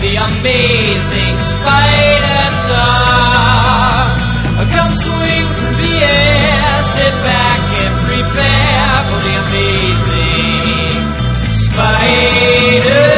The amazing spider talk. Come swing through the air, sit back and prepare for the amazing spider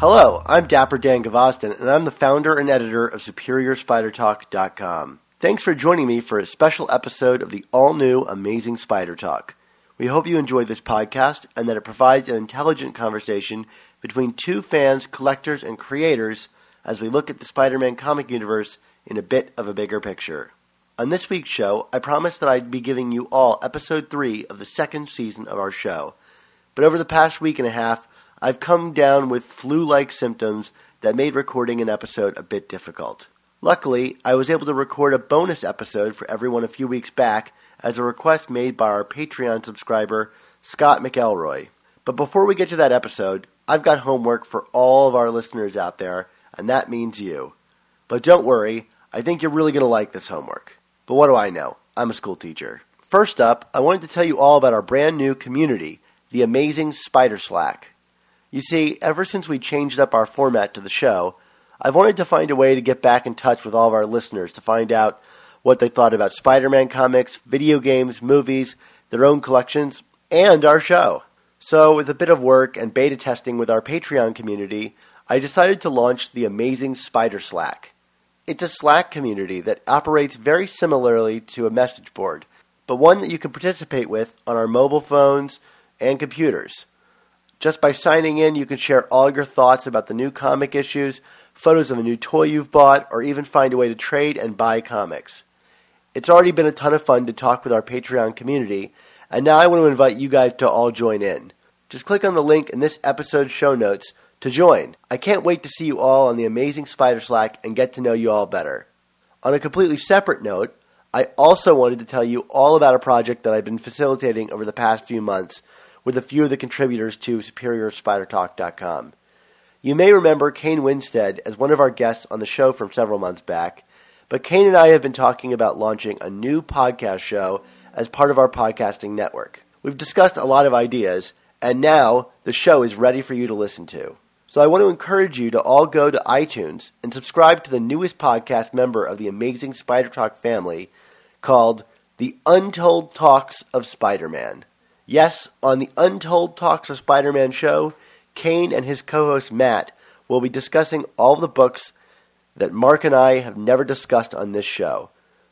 Hello, I'm Dapper Dan Gvozden, and I'm the founder and editor of SuperiorSpiderTalk.com. Thanks for joining me for a special episode of the all new Amazing Spider Talk. We hope you enjoy this podcast and that it provides an intelligent conversation between two fans, collectors, and creators as we look at the Spider Man comic universe in a bit of a bigger picture. On this week's show, I promised that I'd be giving you all episode 3 of the second season of our show. But over the past week and a half, I've come down with flu like symptoms that made recording an episode a bit difficult. Luckily, I was able to record a bonus episode for everyone a few weeks back as a request made by our Patreon subscriber, Scott McElroy. But before we get to that episode, I've got homework for all of our listeners out there, and that means you. But don't worry, I think you're really going to like this homework. But what do I know? I'm a school teacher. First up, I wanted to tell you all about our brand new community, the amazing Spider Slack. You see, ever since we changed up our format to the show, I've wanted to find a way to get back in touch with all of our listeners to find out what they thought about Spider Man comics, video games, movies, their own collections, and our show. So, with a bit of work and beta testing with our Patreon community, I decided to launch the Amazing Spider Slack. It's a Slack community that operates very similarly to a message board, but one that you can participate with on our mobile phones and computers. Just by signing in, you can share all your thoughts about the new comic issues, photos of a new toy you've bought, or even find a way to trade and buy comics. It's already been a ton of fun to talk with our Patreon community, and now I want to invite you guys to all join in. Just click on the link in this episode's show notes to join. I can't wait to see you all on the amazing Spider Slack and get to know you all better. On a completely separate note, I also wanted to tell you all about a project that I've been facilitating over the past few months with a few of the contributors to SuperiorSpiderTalk.com. You may remember Kane Winstead as one of our guests on the show from several months back, but Kane and I have been talking about launching a new podcast show as part of our podcasting network. We've discussed a lot of ideas, and now the show is ready for you to listen to. So I want to encourage you to all go to iTunes and subscribe to the newest podcast member of the amazing Spider Talk family called The Untold Talks of Spider Man. Yes, on the Untold Talks of Spider Man show, Kane and his co host Matt will be discussing all the books that Mark and I have never discussed on this show.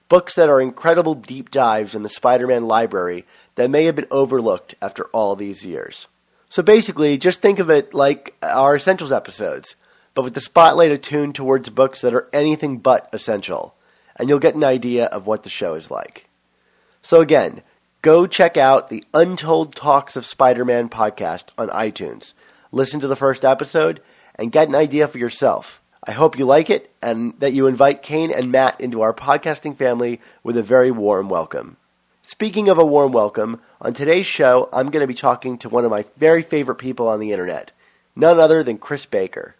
Books that are incredible deep dives in the Spider Man library that may have been overlooked after all these years. So basically, just think of it like our Essentials episodes, but with the spotlight attuned towards books that are anything but essential, and you'll get an idea of what the show is like. So again, go check out the Untold Talks of Spider Man podcast on iTunes. Listen to the first episode and get an idea for yourself. I hope you like it and that you invite Kane and Matt into our podcasting family with a very warm welcome. Speaking of a warm welcome, on today's show, I'm going to be talking to one of my very favorite people on the internet, none other than Chris Baker.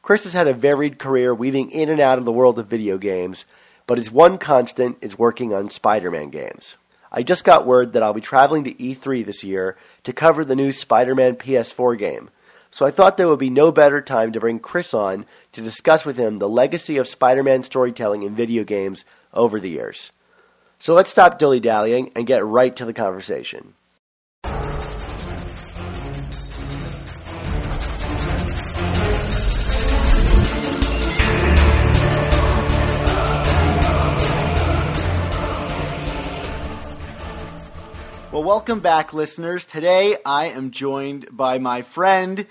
Chris has had a varied career weaving in and out of the world of video games, but his one constant is working on Spider Man games. I just got word that I'll be traveling to E3 this year to cover the new Spider Man PS4 game. So I thought there would be no better time to bring Chris on to discuss with him the legacy of Spider Man storytelling in video games over the years. So let's stop dilly dallying and get right to the conversation. Well, welcome back, listeners. Today I am joined by my friend,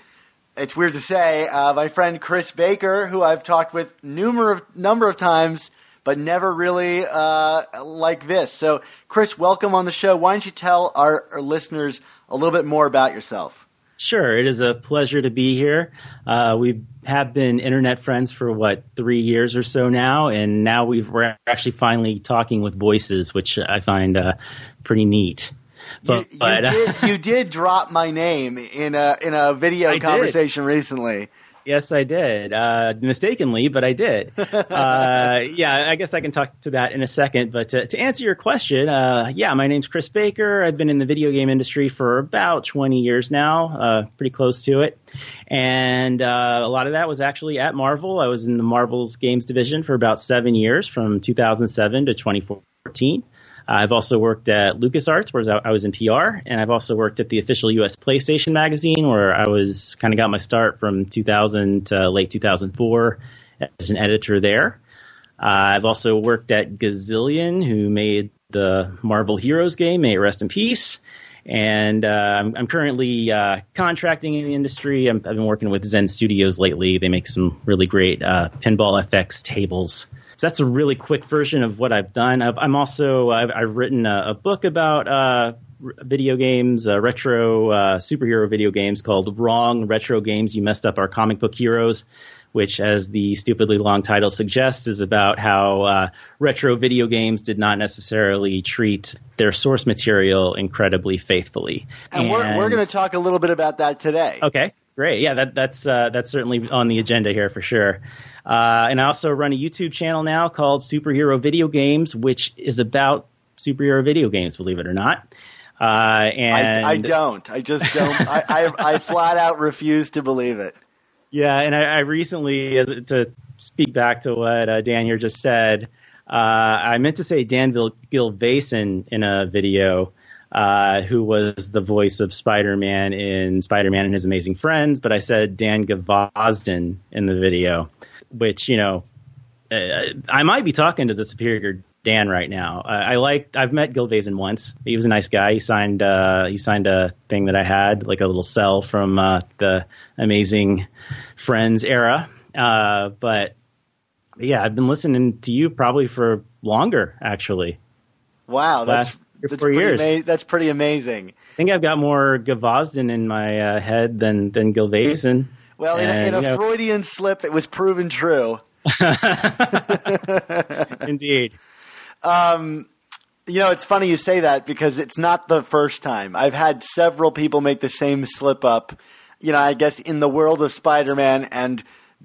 it's weird to say, uh, my friend Chris Baker, who I've talked with numerous number of times but never really uh, like this. So, Chris, welcome on the show. Why don't you tell our, our listeners a little bit more about yourself? Sure, it is a pleasure to be here. Uh, we have been internet friends for what three years or so now, and now we are actually finally talking with voices, which I find uh, pretty neat. But, you, you, did, you, did, drop my name in a in a video I conversation did. recently. Yes, I did. Uh, mistakenly, but I did. Uh, yeah, I guess I can talk to that in a second. But to, to answer your question, uh, yeah, my name's Chris Baker. I've been in the video game industry for about 20 years now, uh, pretty close to it. And uh, a lot of that was actually at Marvel. I was in the Marvel's games division for about seven years, from 2007 to 2014. I've also worked at LucasArts, where I was in PR, and I've also worked at the official U.S. PlayStation magazine, where I was kind of got my start from 2000 to late 2004 as an editor there. Uh, I've also worked at Gazillion, who made the Marvel Heroes game. May it rest in peace. And uh, I'm, I'm, currently uh, contracting in the industry. i have been working with Zen Studios lately. They make some really great uh, Pinball FX tables so that's a really quick version of what I've done. i am also I've, I've written a, a, book about uh, video games, uh, retro uh, superhero video games called "Wrong Retro Games You Messed Up Our Comic Book Heroes." Which, as the stupidly long title suggests, is about how uh, retro video games did not necessarily treat their source material incredibly faithfully. And, and we're, we're going to talk a little bit about that today. Okay, great. Yeah, that, that's uh, that's certainly on the agenda here for sure. Uh, and I also run a YouTube channel now called Superhero Video Games, which is about superhero video games, believe it or not. Uh, and I, I, don't. I just don't. I, I, I, flat out refuse to believe it. Yeah, and I, I recently, as, to speak back to what uh, Dan here just said, uh, I meant to say Dan Gilvezan in a video. Uh, who was the voice of Spider-Man in Spider-Man and His Amazing Friends, but I said Dan Gvozden in the video which you know, uh, I might be talking to the superior Dan right now. Uh, I like I've met Gilvezan once. He was a nice guy. He signed uh, he signed a thing that I had, like a little cell from uh, the Amazing Friends era. Uh, but yeah, I've been listening to you probably for longer, actually. Wow, that's that's pretty, ama- that's pretty amazing. I think I've got more Gvozden in my uh, head than than Gilvezan. Well, in, and, a, in a Freudian slip, it was proven true. Indeed. Um, you know, it's funny you say that because it's not the first time. I've had several people make the same slip up. You know, I guess in the world of Spider-Man and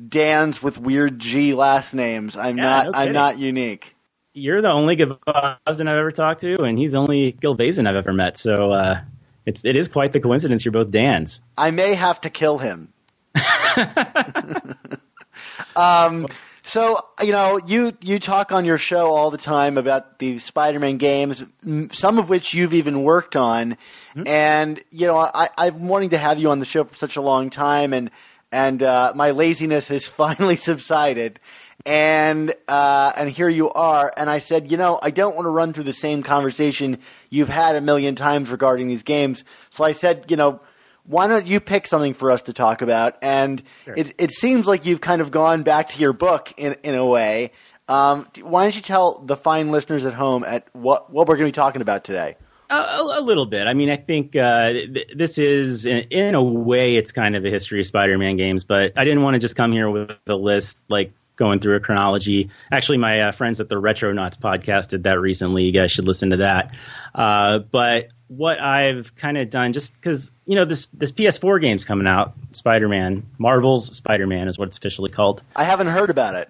Dan's with weird G last names. I'm yeah, not. No I'm not unique. You're the only Gvozden I've ever talked to, and he's the only Gilvezan I've ever met. So uh, it's it is quite the coincidence. You're both Dan's. I may have to kill him. um, so you know, you you talk on your show all the time about the Spider-Man games, some of which you've even worked on, mm-hmm. and you know, I, I'm wanting to have you on the show for such a long time, and and uh, my laziness has finally subsided, and uh, and here you are, and I said, you know, I don't want to run through the same conversation you've had a million times regarding these games, so I said, you know why don't you pick something for us to talk about? And sure. it, it seems like you've kind of gone back to your book in, in a way. Um, why don't you tell the fine listeners at home at what, what we're going to be talking about today? A, a, little bit. I mean, I think uh, th- this is, in, in, a way, it's kind of a history of Spider-Man games. But I didn't want to just come here with a list like going through a chronology. Actually, my uh, friends at the Retronauts podcast did that recently. You guys should listen to that. Uh, but what I've kind of done, just because you know this this PS4 game's coming out, Spider Man, Marvel's Spider Man is what it's officially called. I haven't heard about it.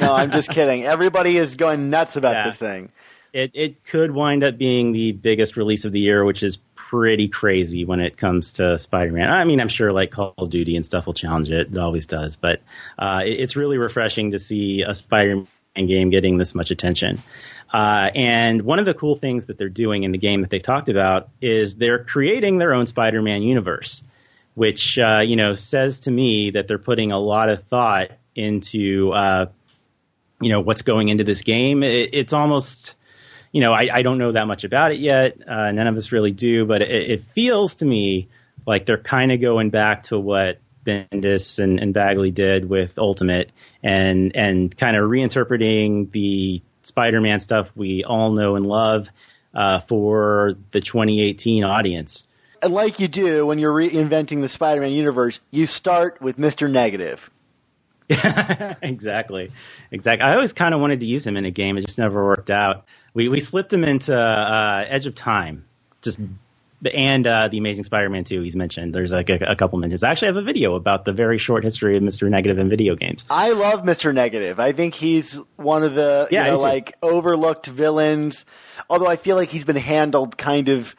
no, I'm just kidding. Everybody is going nuts about yeah. this thing. It it could wind up being the biggest release of the year, which is pretty crazy when it comes to Spider-Man. I mean, I'm sure like Call of Duty and stuff will challenge it. It always does, but uh, it, it's really refreshing to see a Spider-Man game getting this much attention. Uh, and one of the cool things that they're doing in the game that they've talked about is they're creating their own Spider-Man universe, which uh, you know says to me that they're putting a lot of thought into uh, you know what's going into this game. It, it's almost you know I, I, don't know that much about it yet. Uh, none of us really do, but it, it feels to me like they're kind of going back to what Bendis and, and Bagley did with Ultimate, and and kind of reinterpreting the Spider-Man stuff we all know and love uh, for the 2018 audience. And like you do when you're reinventing the Spider-Man universe, you start with Mister Negative. exactly, exactly. I always kind of wanted to use him in a game. It just never worked out. We we slipped him into uh, Edge of Time, just and uh, the Amazing Spider-Man 2 he's mentioned. There's like a, a, couple mentions. I actually have a video about the very short history of Mr. Negative in video games. I love Mr. Negative. I think he's one of the yeah, you know, like overlooked villains. Although I feel like he's been handled kind of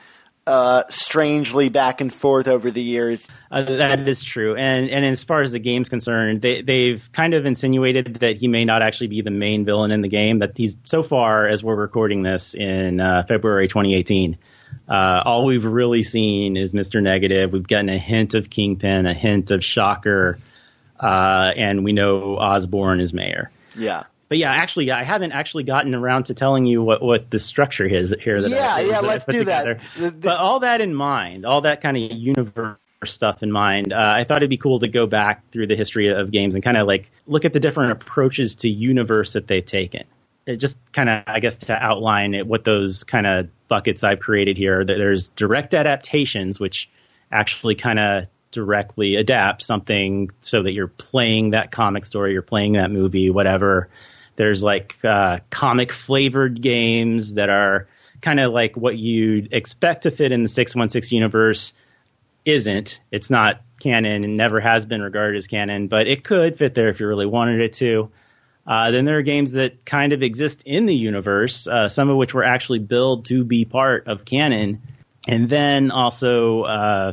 uh, strangely back and forth over the years. Uh, that is true, and and as far as the game's concerned, they they've kind of insinuated that he may not actually be the main villain in the game. That he's so far as we're recording this in uh, February 2018. Uh, all we've really seen is Mr. Negative. We've gotten a hint of Kingpin, a hint of Shocker, uh, and we know Osborn is mayor. Yeah but yeah, actually, I haven't actually gotten around to telling you what, what the structure is here. That yeah, I, yeah, let's do together. that. But all that in mind, all that kind of universe stuff in mind, uh, I thought it'd be cool to go back through the history of games and kind of like look at the different approaches to universe that they've taken. Just kind of, I guess, to outline it, what those kind of buckets I've created here. There's direct adaptations, which actually kind of directly adapt something so that you're playing that comic story, you're playing that movie, whatever. There's like uh, comic flavored games that are kind of like what you'd expect to fit in the 616 universe. Isn't. It's not canon and never has been regarded as canon, but it could fit there if you really wanted it to. Uh, then there are games that kind of exist in the universe, uh, some of which were actually built to be part of canon. And then also, uh,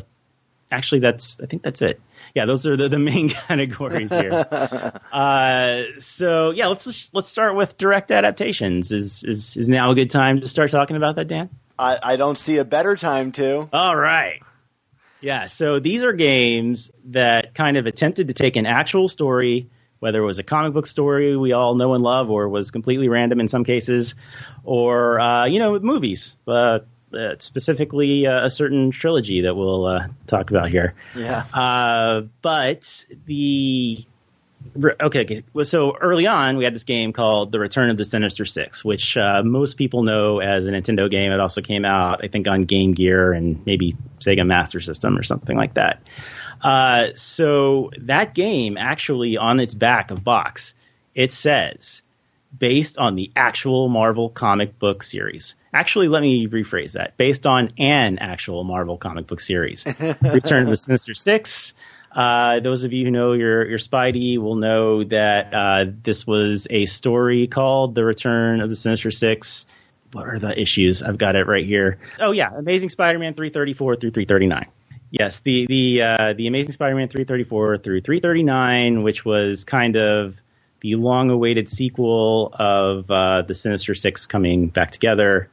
actually, that's I think that's it yeah, those are the, the main categories here. uh, so yeah, let's let's start with direct adaptations. Is is is now a good time to start talking about that, Dan? I, I don't see a better time to. All right. Yeah, so these are games that kind of attempted to take an actual story, whether it was a comic book story we all know and love, or was completely random in some cases, or uh, you know, movies. Uh, uh, specifically uh, a certain trilogy that we'll uh, talk about here. Yeah. Uh, but the okay, okay, so early on we had this game called The Return of the Sinister Six, which uh, most people know as a Nintendo game. It also came out, I think, on Game Gear and maybe Sega Master System or something like that. Uh, so that game actually on its back of box it says based on the actual Marvel comic book series. Actually, let me rephrase that. Based on an actual Marvel comic book series. Return of the Sinister Six. Uh, those of you who know your, your Spidey will know that uh, this was a story called The Return of the Sinister Six. What are the issues? I've got it right here. Oh, yeah. Amazing Spider Man 334 through 339. Yes, the the uh, the Amazing Spider-Man 334 through 339, which was kind of the long-awaited sequel of uh, the Sinister Six coming back together,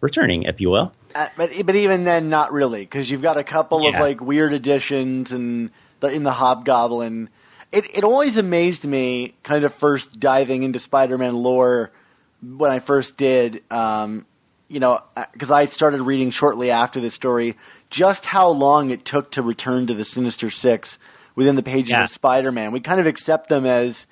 returning, if you will. Uh, but but even then, not really, because you've got a couple yeah. of like weird additions and the, in the Hobgoblin. It it always amazed me, kind of first diving into Spider-Man lore when I first did. Um, you know, because uh, I started reading shortly after the story, just how long it took to return to the Sinister Six within the pages yeah. of Spider-Man. We kind of accept them as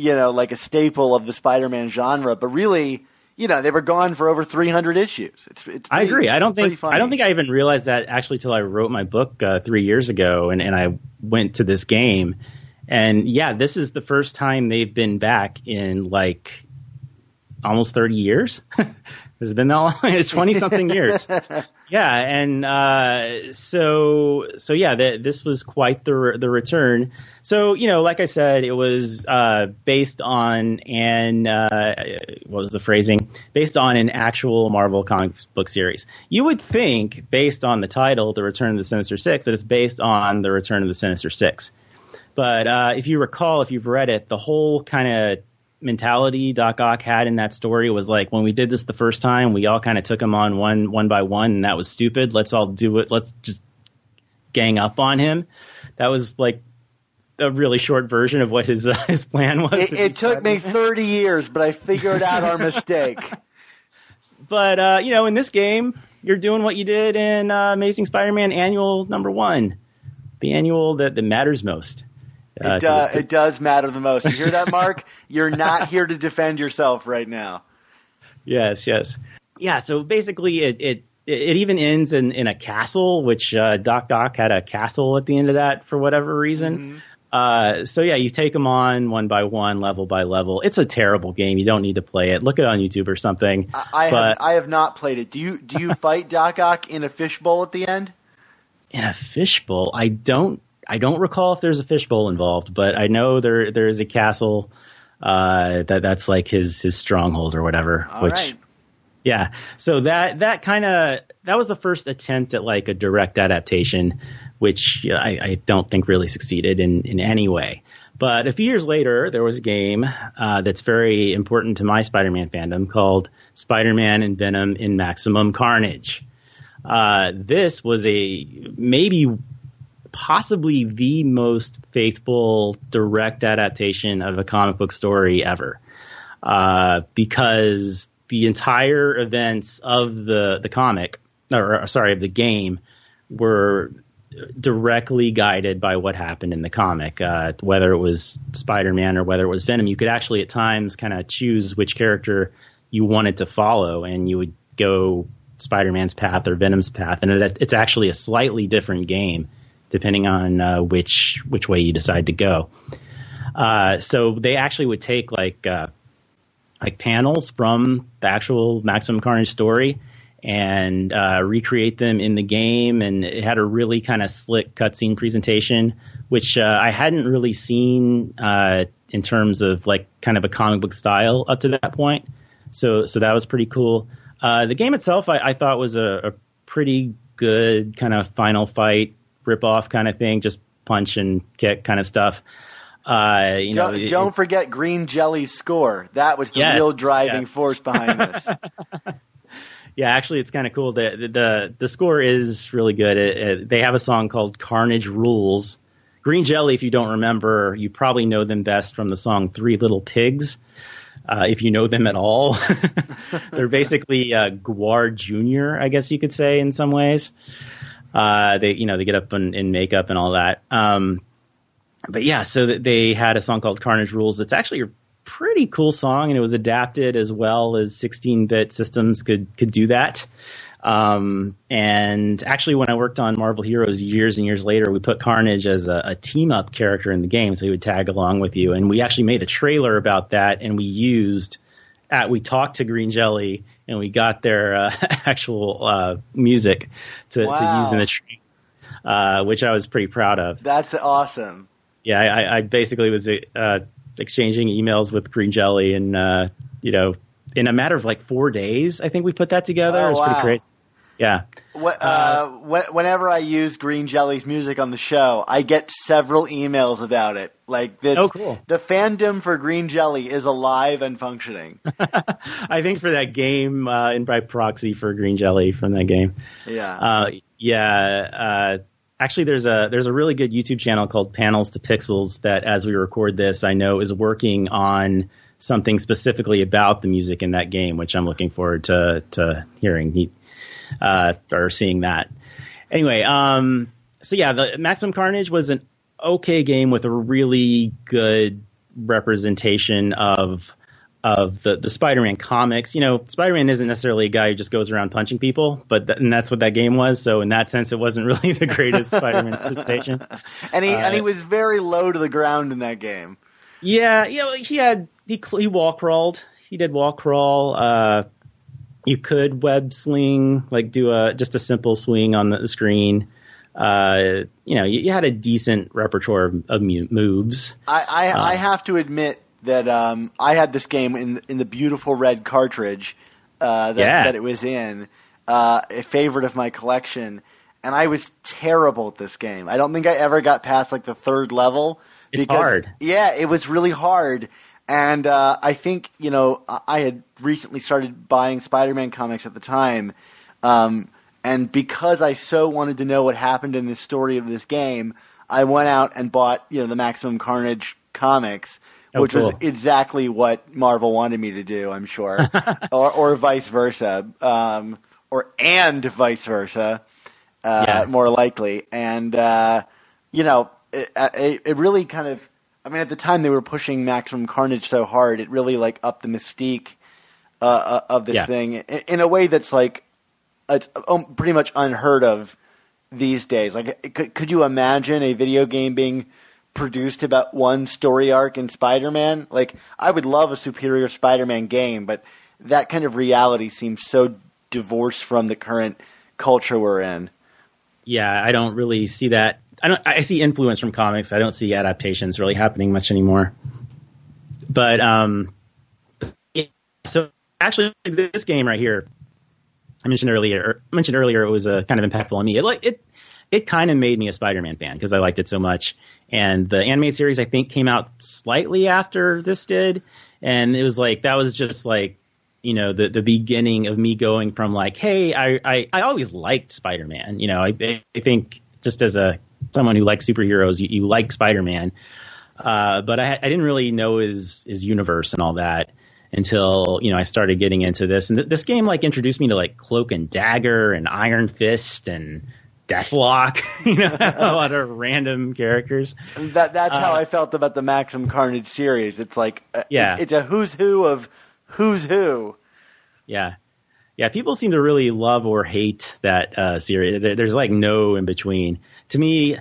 you know, like a staple of the Spider-Man genre, but really, you know, they were gone for over 300 issues. It's, it's pretty, I agree. I don't think I don't think I even realized that actually till I wrote my book uh, three years ago, and, and I went to this game, and yeah, this is the first time they've been back in like almost 30 years. Has it been that long? it's 20 something years. Yeah, and uh, so so yeah, the, this was quite the the return. So you know, like I said, it was uh, based on an uh, what was the phrasing? Based on an actual Marvel comic book series. You would think, based on the title, "The Return of the Sinister Six, that it's based on the Return of the Sinister Six. But uh, if you recall, if you've read it, the whole kind of mentality Doc Ock had in that story was like when we did this the first time, we all kind of took him on one one by one, and that was stupid. Let's all do it. Let's just gang up on him. That was like a really short version of what his uh, his plan was. It, it took me thirty years, but I figured out our mistake. But uh, you know, in this game, you're doing what you did in uh, Amazing Spider-Man Annual Number One. the annual that, that matters most. Uh, it, uh, it does matter the most. You hear that, Mark? You're not here to defend yourself right now. Yes, yes, yeah. So basically, it it it even ends in, in a castle, which uh, Doc Ock had a castle at the end of that for whatever reason. Mm-hmm. Uh, so yeah, you take them on one by one, level by level. It's a terrible game. You don't need to play it. Look it on YouTube or something. I, I but, have I have not played it. Do you do you fight Doc Ock in a fishbowl at the end? In a fishbowl, I don't I don't recall if there's a fishbowl involved, but I know there there is a castle uh, that that's like his his stronghold or whatever. All which right. yeah, so that that kind of that was the first attempt at like a direct adaptation which you know, I, I, don't think really succeeded in, in any way. But a few years later, there was a game uh, that's very important to my Spider-Man fandom called Spider-Man and Venom in Maximum Carnage. Uh, this was a maybe possibly the most faithful direct adaptation of a comic book story ever, uh, because the entire events of the the comic, or sorry, of the game, were directly guided by what happened in the comic. Uh, whether it was Spider Man or whether it was Venom, you could actually at times kind of choose which character you wanted to follow, and you would go Spider Man's path or Venom's path, and it, it's actually a slightly different game depending on uh, which which way you decide to go. Uh, so they actually would take like uh, like panels from the actual Maximum Carnage story and uh, recreate them in the game. And it had a really kind of slick cutscene presentation, which uh, I hadn't really seen uh, in terms of like kind of a comic book style up to that point. So so that was pretty cool. The game itself, I, I thought was a, a, pretty good kind of final fight rip off kind of thing, just punch and kick kind of stuff. Uh, you don't, know, don't it, forget Green Jelly's score. That was the yes, real driving yes. force behind this. yeah, actually, it's kind of cool. The, the the score is really good. It, it, they have a song called "Carnage Rules." Green Jelly, if you don't remember, you probably know them best from the song Three Little Pigs. Uh, if you know them at all, they're basically uh, Gwar Junior, I guess you could say in some ways. Uh, they, you know, they get up in, in makeup and all that. Um, but yeah, so they had a song called Carnage Rules. It's actually a pretty cool song, and it was adapted as well as 16-bit systems could could do that. Um, and actually, when I worked on Marvel Heroes years and years later, we put Carnage as a, a team up character in the game, so he would tag along with you. And we actually made a trailer about that, and we used at we talked to Green Jelly, and we got their uh, actual uh, music to, wow. to use in the trailer, uh, which I was pretty proud of. That's awesome. Yeah, I, I basically was uh, exchanging emails with Green Jelly, and uh, you know, in a matter of like four days, I think we put that together. Oh, it was wow. pretty crazy. Yeah. What, uh, whenever I use Green Jelly's music on the show, I get several emails about it. Like this, oh, cool. the fandom for Green Jelly is alive and functioning. I think for that game, uh, and by proxy for Green Jelly from that game. Yeah. Uh, yeah. Uh, actually there's a there's a really good YouTube channel called Panels to Pixels that as we record this I know is working on something specifically about the music in that game, which I'm looking forward to to hearing uh, or seeing that. Anyway, um, so yeah, the Maximum Carnage was an okay game with a really good representation of of the, the Spider-Man comics. You know, Spider-Man isn't necessarily a guy who just goes around punching people, but th- and that's what that game was. So in that sense, it wasn't really the greatest Spider-Man presentation. And he uh, and he was very low to the ground in that game. Yeah, you know, he had he he wall crawled. He did wall crawl. Uh, you could web sling, like do a just a simple swing on the screen. Uh, you know, you, you, had a decent repertoire of, of moves. I I, uh, I have to admit that um, I had this game in in the beautiful red cartridge uh, that, yeah. that it was in, uh, a favorite of my collection, and I was terrible at this game. I don't think I ever got past like the third level. It's because, hard. Yeah, it was really hard. And uh, I think you know I had recently started buying Spider-Man comics at the time, um, and because I so wanted to know what happened in the story of this game, I went out and bought you know the Maximum Carnage comics Oh, which cool. was exactly what Marvel wanted me to do, I'm sure, or or vice versa, um, or and vice versa, uh, Yeah. more likely. And uh, you know, it, it, it really kind of. I mean, at the time they were pushing Maximum Carnage so hard, it really like upped the mystique uh, uh of this Yeah. thing in, in a way that's like it's um, pretty much unheard of these days. Like, could, could you imagine a video game being produced about one story arc in Spider-Man? Like, I would love a superior Spider-Man game, but that kind of reality seems so divorced from the current culture we're in. yeah, I don't really see that. I don't. I see influence from comics. I don't see adaptations really happening much anymore. But um, yeah, so actually, this game right here, I mentioned earlier. I mentioned earlier, it was a kind of impactful on me. It like it. It kind of made me a Spider-Man fan because I liked it so much. And the animated series, I think, came out slightly after this did, and it was like that was just like you know the the beginning of me going from like hey i i, I always liked spider-man you know I, I think just as a someone who likes superheroes you, you like spider-man uh, but I, I didn't really know his his universe and all that until you know I started getting into this and th- this game like introduced me to like Cloak and Dagger and Iron Fist and Deathlok you know a lot of random characters That that's how Uh, I felt about the Maximum Carnage series. It's like uh, Yeah. it's, it's a who's who of who's who. Yeah. Yeah, people seem to really love or hate that uh, series. There, there's like no in between. To me,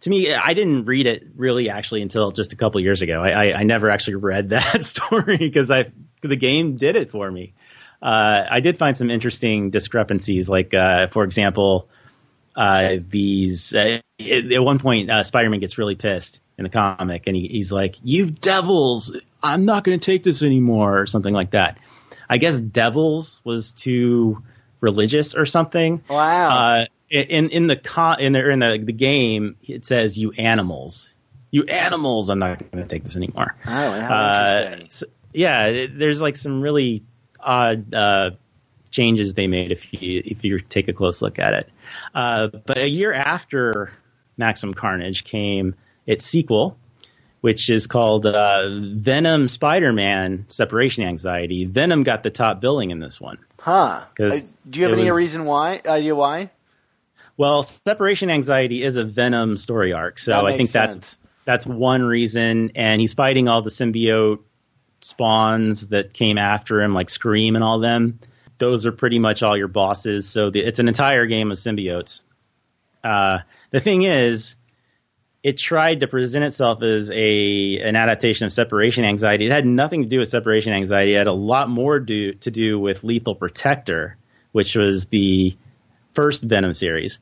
to me, I didn't read it really actually until just a couple years ago. I, I, I never actually read that story because I the game did it for me. Uh, I did find some interesting discrepancies, like uh, for example, uh, these uh, at one point uh, Spider-Man gets really pissed in the comic, and he, he's like, "You devils, I'm not going to take this anymore," or something like that. I guess devils was too religious or something. Wow. In in the con in the in the, the game, it says "you animals." You animals! I'm not going to take this anymore. Oh, how Uh, interesting. so- yeah, it- there's like some really odd uh, changes they made if you if you take a close look at it. Uh, but a year after Maximum Carnage came its sequel, which is called uh, Venom Spider-Man Separation Anxiety. Venom got the top billing in this one. Huh. Uh, do you have any was- reason why? Idea why? Well, Separation Anxiety is a Venom story arc, so I think that's that's one reason. And he's fighting all the symbiote spawns that came after him, like Scream and all them. Those are pretty much all your bosses. So the, it's an entire game of symbiotes. Uh, the thing is, it tried to present itself as a an adaptation of separation anxiety. It had nothing to do with separation anxiety. It had a lot more do, to do with Lethal Protector, which was the first Venom series.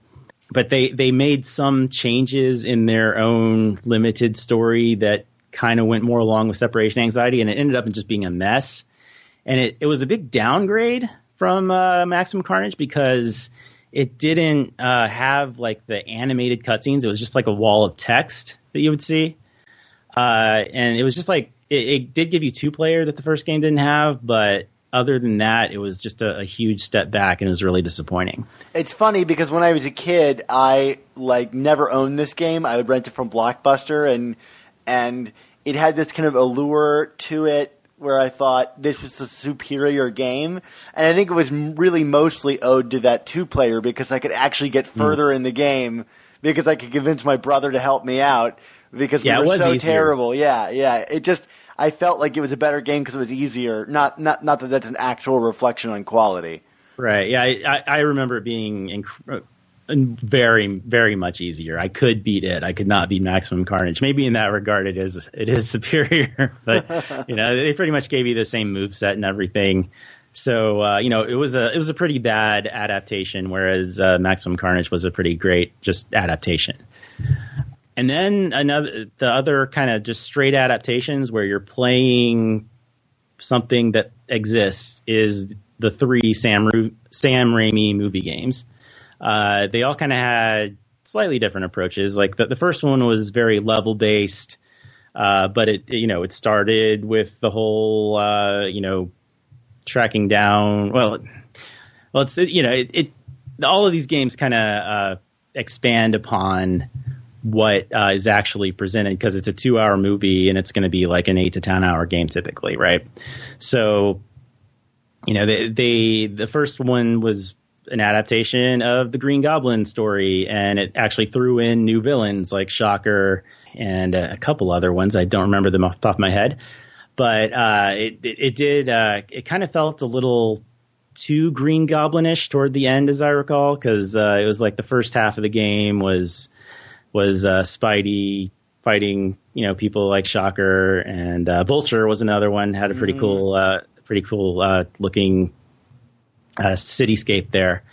But they they made some changes in their own limited story that kind of went more along with separation anxiety, and it ended up in just being a mess. And it, it was a big downgrade from uh, Maximum Carnage because it didn't uh, have like the animated cutscenes. It was just like a wall of text that you would see, uh, and it was just like it, it did give you two player that the first game didn't have, but other than that, it was just a, a huge step back, and it was really disappointing. It's funny because when I was a kid, I like never owned this game. I would rent it from Blockbuster, and and it had this kind of allure to it where I thought this was a superior game, and I think it was really mostly owed to that two player because I could actually get Hmm. further in the game because I could convince my brother to help me out because Yeah, it we were was so easier. terrible. Yeah, yeah. It just I felt like it was a better game because it was easier. Not not not that that's an actual reflection on quality. Right. Yeah. I, I, remember it being inc- very, very much easier. I could beat it. I could not beat Maximum Carnage. Maybe in that regard, it is it is superior. but you know, they pretty much gave you the same move set and everything. So uh, you know, it was a it was a pretty bad adaptation, whereas uh, Maximum Carnage was a pretty great just adaptation. And then another the other kind of just straight adaptations where you're playing something that exists is the three Sam Ru- Sam Raimi movie games. Uh, they all kind of had slightly different approaches. Like the, the first one was very level based, uh, but it you know it started with the whole uh, you know tracking down. Well, well, it's you know it, it all of these games kind of uh, expand upon what uh, is actually presented because it's a two hour movie and it's going to be like an eight to ten hour game typically, right? So, you know, they, they the first one was an adaptation of the Green Goblin story, and it actually threw in new villains like Shocker and a couple other ones. I don't remember them off the top of my head, but uh, it, it, it did. Uh, it kind of felt a little too Green Goblinish toward the end, as I recall, because uh, it was like the first half of the game was was uh, Spidey fighting, you know, people like Shocker and uh, Vulture was another one. Had a pretty mm. cool, uh, pretty cool uh, looking uh, cityscape there.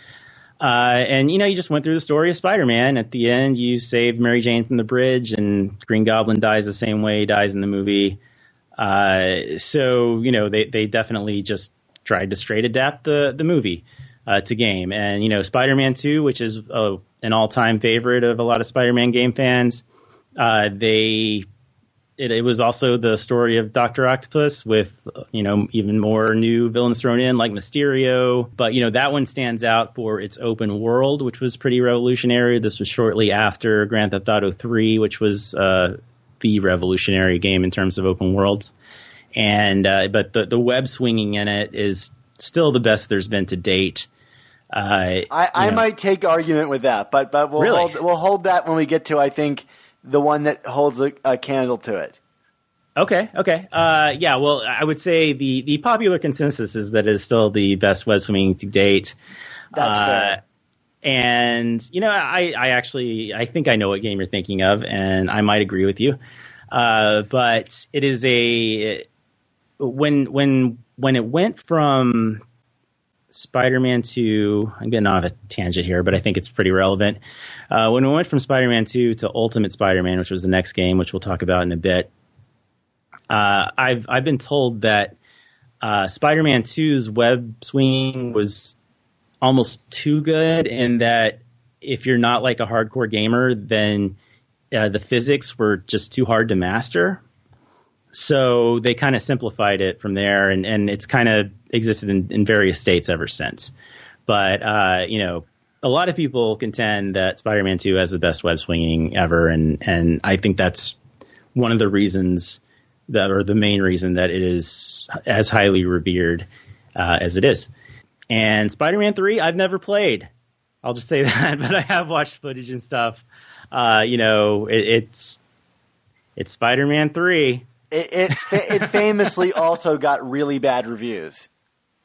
Uh, and you know, you just went through the story of Spider-Man. At the end, you saved Mary Jane from the bridge, and Green Goblin dies the same way he dies in the movie. Uh, so you know, they they definitely just tried to straight adapt the the movie uh, to game. And you know, Spider-Man Two, which is uh, an all-time favorite of a lot of Spider-Man game fans, uh, they it, it, was also the story of Doctor Octopus with you know even more new villains thrown in like Mysterio. But you know that one stands out for its open world, which was pretty revolutionary. This was shortly after Grand Theft Auto 3, which was uh, the revolutionary game in terms of open worlds. And uh, but the the web swinging in it is still the best there's been to date. Uh, I, I might take argument with that, but but we'll really? hold, we'll hold that when we get to I think the one that holds a, a candle to it. Okay, okay. Uh, yeah, well, I would say the, the popular consensus is that it is still the best web swinging to date. That's uh. And, you know, I, I actually, I think I know what game you're thinking of, and I might agree with you. Uh, but it is a, when, when, when it went from Spider-Man 2, I'm getting off a tangent here, but I think it's pretty relevant. Uh, when we went from Spider-Man 2 to Ultimate Spider-Man, which was the next game, which we'll talk about in a bit, uh, I've I've been told that uh, Spider-Man 2's web swinging was almost too good, and that if you're not like a hardcore gamer, then uh, the physics were just too hard to master. So they kind of simplified it from there, and, and it's kind of existed in, in various states ever since. But uh, you know, a lot of people contend that Spider-Man 2 has the best web swinging ever, and and I think that's one of the reasons that, or the main reason that it is as highly revered uh, as it is. And Spider-Man 3, I've never played. I'll just say that, but I have watched footage and stuff. Uh, you know, it, it's it's Spider-Man 3. It, it, it famously also got really bad reviews.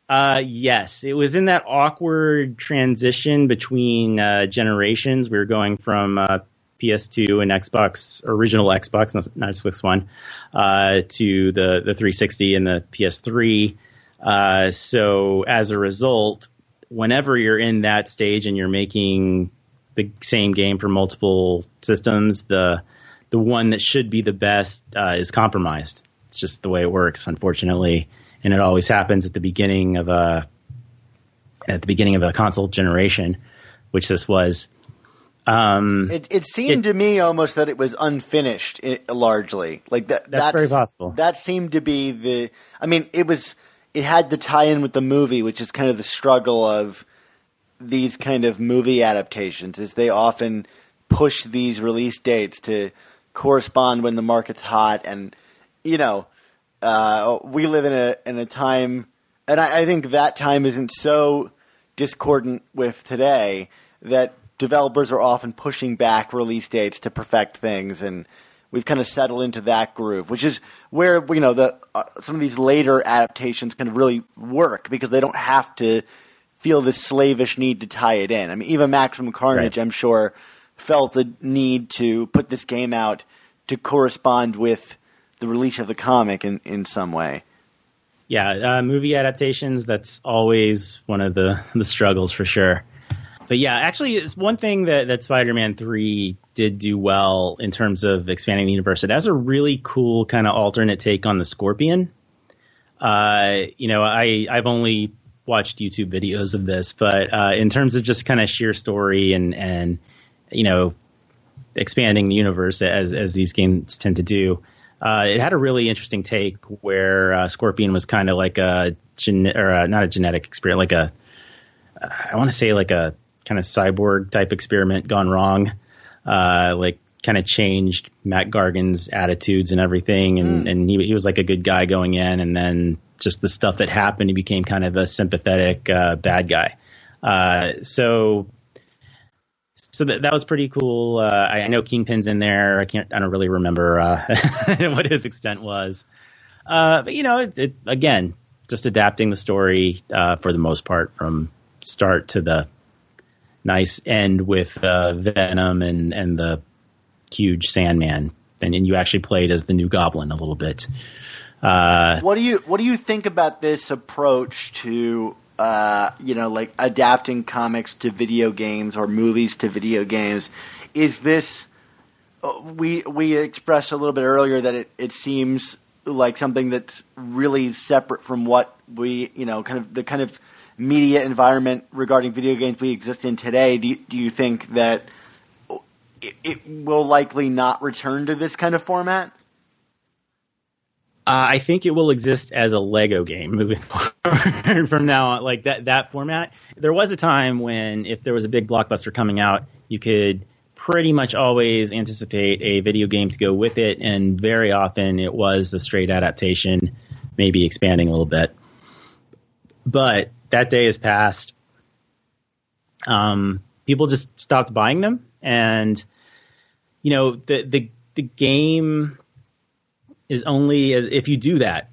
Uh, yes, it was in that awkward transition between uh, generations. We were going from uh, PS2 and Xbox, original Xbox, not, Xbox One, uh, to the the 360 and the PS3. Uh, so as a result, whenever you're in that stage and you're making the same game for multiple systems, the the one that should be the best uh, is compromised. It's just the way it works, unfortunately and it always happens at the beginning of a at the beginning of a console generation, which this was. Um, it, it seemed it, to me almost that it was unfinished, largely. Like that. That's, that's, very possible. That seemed to be the. I mean, it was. It had the tie-in with the movie, which is kind of the struggle of these kind of movie adaptations. Is they often push these release dates to correspond when the market's hot, and you know uh, we live in a in a time, and I, I think that time isn't so discordant with today that developers are often pushing back release dates to perfect things and we've kind of settled into that groove, which is where you know the uh, some of these later adaptations can really work because they don't have to feel this slavish need to tie it in. I mean, even Maximum Carnage, right. I'm sure, felt the need to put this game out to correspond with the release of the comic in, in some way. Yeah, uh, movie adaptations, that's always one of the, the struggles for sure. But yeah, actually, it's one thing that, that Spider Man 3 did do well in terms of expanding the universe. It has a really cool kind of alternate take on the Scorpion. Uh, you know, I, I've only watched YouTube videos of this, but uh, in terms of just kind of sheer story and, and, you know, expanding the universe as, as these games tend to do, uh, it had a really interesting take where uh, Scorpion was kind of like a gen- or a, not a genetic experiment, like a I want to say like a kind of cyborg type experiment gone wrong, uh, like kind of changed Mac Gargan's attitudes and everything, and mm. and he he was like a good guy going in, and then just the stuff that happened, he became kind of a sympathetic uh, bad guy. Uh, so so that, that was pretty cool. Uh, I, I, know Kingpin's in there. I can't. I don't really remember uh, what his extent was. Uh, but you know, it, it, again, just adapting the story uh, for the most part from start to the nice end with uh, Venom and and the huge Sandman, and, and you actually played as the new Goblin a little bit. Uh, what do you What do you think about this approach to uh, you know, like adapting comics to video games or movies to video games. Is this uh, we we expressed a little bit earlier that it, it seems like something that's really separate from what we you know kind of the kind of media environment regarding video games we exist in today. Do you, do you think that it, it will likely not return to this kind of format? Uh, I think it will exist as a Lego game moving forward from now on. Like that that format. There was a time when if there was a big blockbuster coming out, you could pretty much always anticipate a video game to go with it, and very often it was a straight adaptation, maybe expanding a little bit. But that day has passed. Um, people just stopped buying them, and you know the the the game is only as if you do that,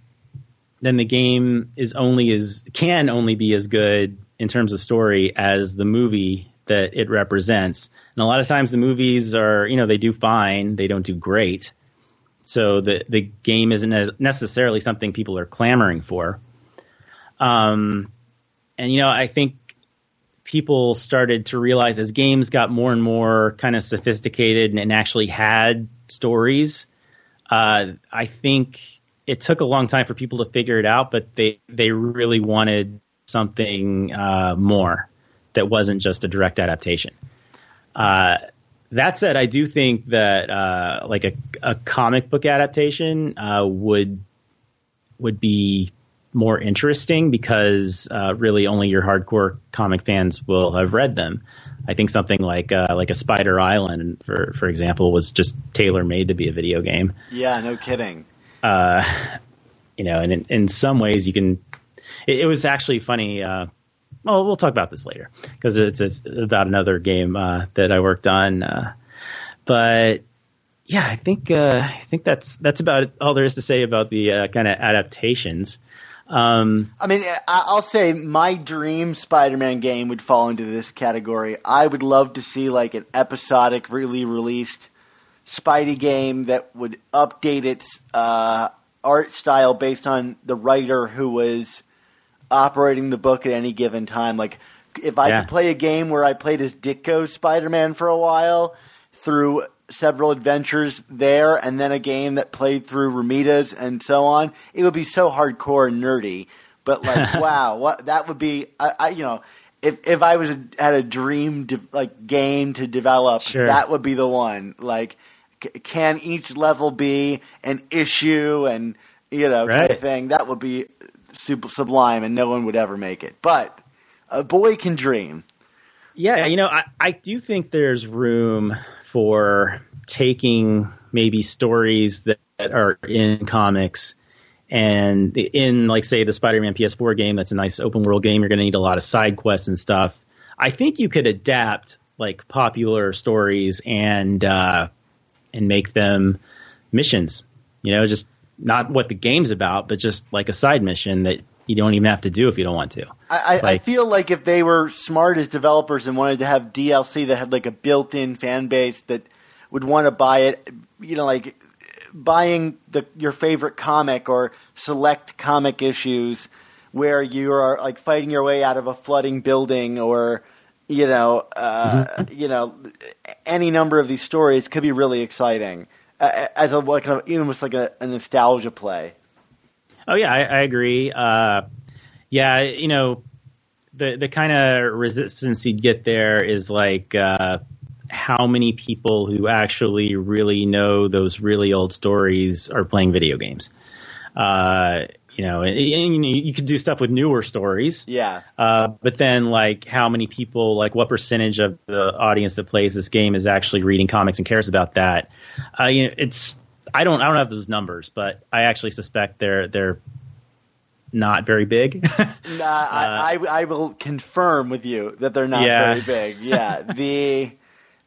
then the game is only as can only be as good in terms of story as the movie that it represents. And a lot of times the movies are, you know, they do fine, they don't do great. So the the game isn't necessarily something people are clamoring for. Um, and you know, I think people started to realize as games got more and more kind of sophisticated and, and actually had stories, uh, I think it took a long time for people to figure it out, but they they really wanted something uh, more that wasn't just a direct adaptation. Uh, that said, I do think that uh, like a, a, comic book adaptation uh, would would be more interesting because uh, really only your hardcore comic fans will have read them. I think something like uh, like a Spider Island, for for example, was just tailor made to be a video game. Yeah, no kidding. Uh, you know, and in, in some ways, you can. It, it was actually funny. Uh, well, we'll talk about this later because it's, it's, about another game uh, that I worked on. Uh, but yeah, I think uh, I think that's that's about all there is to say about the uh, kind of adaptations. Um, I mean, I'll say my dream Spider-Man game would fall into this category. I would love to see like an episodic, really released Spidey game that would update its uh, art style based on the writer who was operating the book at any given time. Like, if I yeah. could play a game where I played as Ditko Spider-Man for a while through several adventures there, and then a game that played through Romita's and so on. It would be so hardcore and nerdy. But like, wow, what that would be. I, I you know, if if I was a, had a dream de- like game to develop, sure. that would be the one. Like, c- can each level be an issue and you know right. kind of thing? That would be super sublime, and no one would ever make it. But a boy can dream. Yeah, you know, I, I do think there's room for taking maybe stories that are in comics and in like say the Spider-Man PS4 game that's a nice open world game you're going to need a lot of side quests and stuff. I think you could adapt like popular stories and uh and make them missions. You know, just not what the game's about, but just like a side mission that you don't even have to do if you don't want to. I, like, I, feel like if they were smart as developers and wanted to have DLC that had like a built-in fan base that would want to buy it, you know, like buying the your favorite comic or select comic issues where you are like fighting your way out of a flooding building or you know, uh, mm-hmm. you know, any number of these stories could be really exciting uh, as a like a, almost like a, a nostalgia play. Oh yeah, I, I agree. Uh, yeah, you know, the the kind of resistance you'd get there is like uh, how many people who actually really know those really old stories are playing video games. Uh, you know, and, and, you could do stuff with newer stories. Yeah. Uh, but then, like, how many people, like, what percentage of the audience that plays this game is actually reading comics and cares about that? Uh, you know, it's I don't I don't have those numbers, but I actually suspect they're they're not very big. Nah, I, I, I will confirm with you that they're not Yeah. very big. Yeah, the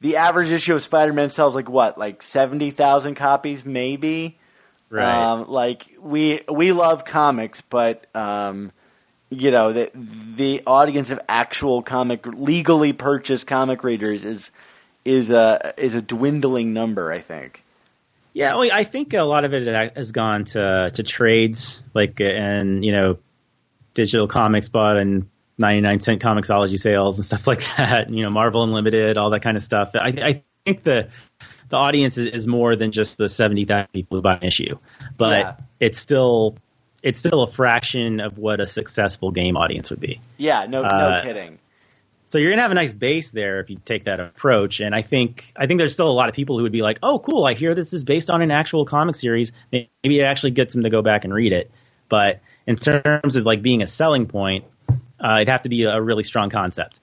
the average issue of Spider-Man sells like what, like seventy thousand copies, maybe. right. Um, like we we love comics, but um, you know the the audience of actual comic legally purchased comic readers is is a is a dwindling number. I think. Yeah, well, I think a lot of it has gone to to trades, like and you know, digital comics bought and 99 cent ComiXology sales and stuff like that. You know, Marvel Unlimited, all that kind of stuff. I, I think the the audience is, is more than just the 70,000 people who buy an issue, but Yeah. it's still it's still a fraction of what a successful game audience would be. Yeah, no, no Uh, kidding. So you're gonna have a nice base there if you take that approach. And I think I think there's still a lot of people who would be like, "Oh, cool! I hear this is based on an actual comic series. Maybe it actually gets them to go back and read it." But in terms of like being a selling point, uh, it'd have to be a really strong concept.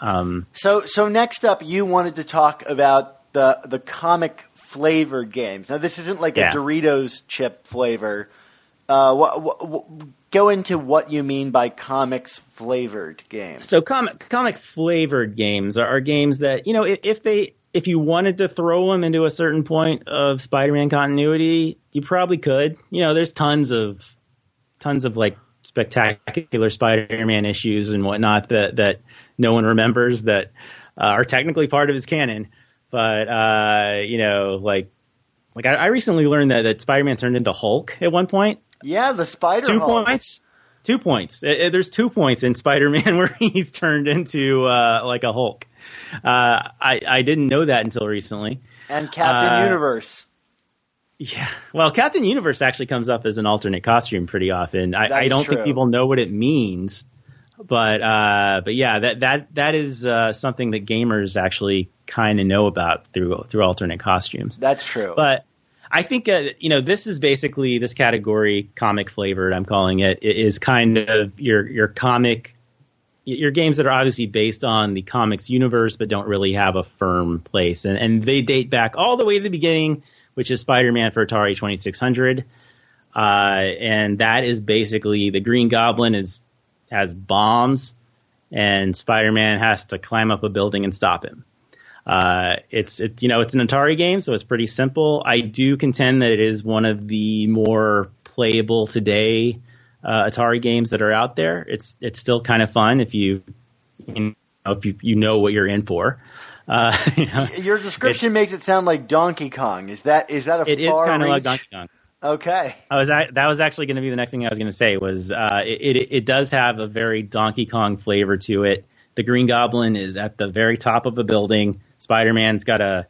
Um, So, so next up, you wanted to talk about the the comic flavored games. Now, this isn't like Yeah. a Doritos chip flavor. Uh, what, what, go into what you mean by comics flavored games. so comic comic flavored games are, are games that you know if, if they if you wanted to throw them into a certain point of Spider-Man continuity, you probably could. You know, there's tons of tons of like spectacular Spider-Man issues and whatnot that that no one remembers that uh, are technically part of his canon. But uh, you know, like like I, I recently learned that that Spider-Man turned into Hulk at one point. Yeah, the Spider Two Hulk. points. Two points. Uh, uh, There's two points in Spider-Man where he's turned into uh, like a Hulk. Uh, I I didn't know that until recently. and Captain Uh, Universe. Yeah. Well, Captain Universe actually comes up as an alternate costume pretty often. I, I don't true. think people know what it means, but uh, but yeah, that that that is uh, something that gamers actually kind of know about through through alternate costumes. That's true. But I think uh, you know this is basically this category, comic flavored. I'm calling it. It is kind of your your comic, your games that are obviously based on the comics universe, but don't really have a firm place, and and they date back all the way to the beginning, which is Spider-Man for Atari 2600, uh, and that is basically the Green Goblin is has bombs, and Spider-Man has to climb up a building and stop him. Uh, it's it, you know it's an Atari game, so it's pretty simple. I do contend that it is one of the more playable today uh, Atari games that are out there. It's it's still kind of fun if you you know, if you you know what you're in for. Uh, you know, Your description makes it sound like Donkey Kong. Is that is that a it is kind of like? Donkey Kong. Okay. I was that was actually going to be the next thing I was going to say was uh, it, it it does have a very Donkey Kong flavor to it. The Green Goblin is at the very top of a building. Spider Man's got a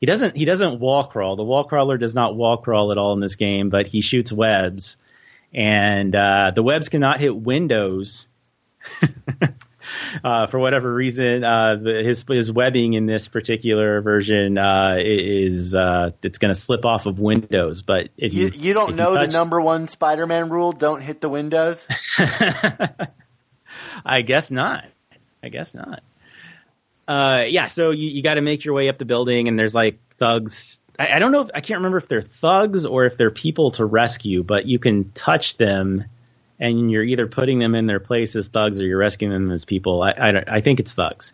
he doesn't he doesn't wall crawl. The wall crawler does not wall crawl at all in this game, but he shoots webs, and uh, the webs cannot hit windows. Uh, for whatever reason, uh, the, his his webbing in this particular version uh, is uh, it's going to slip off of windows. But if You, you you don't know touch- the number one Spider-Man rule: don't hit the windows. I guess not. I guess not. Uh, yeah, so you, you got to make your way up the building, and there's like thugs. I, I don't know if I can't remember if they're thugs or if they're people to rescue, but you can touch them, and you're either putting them in their place as thugs or you're rescuing them as people. I I, I think it's thugs.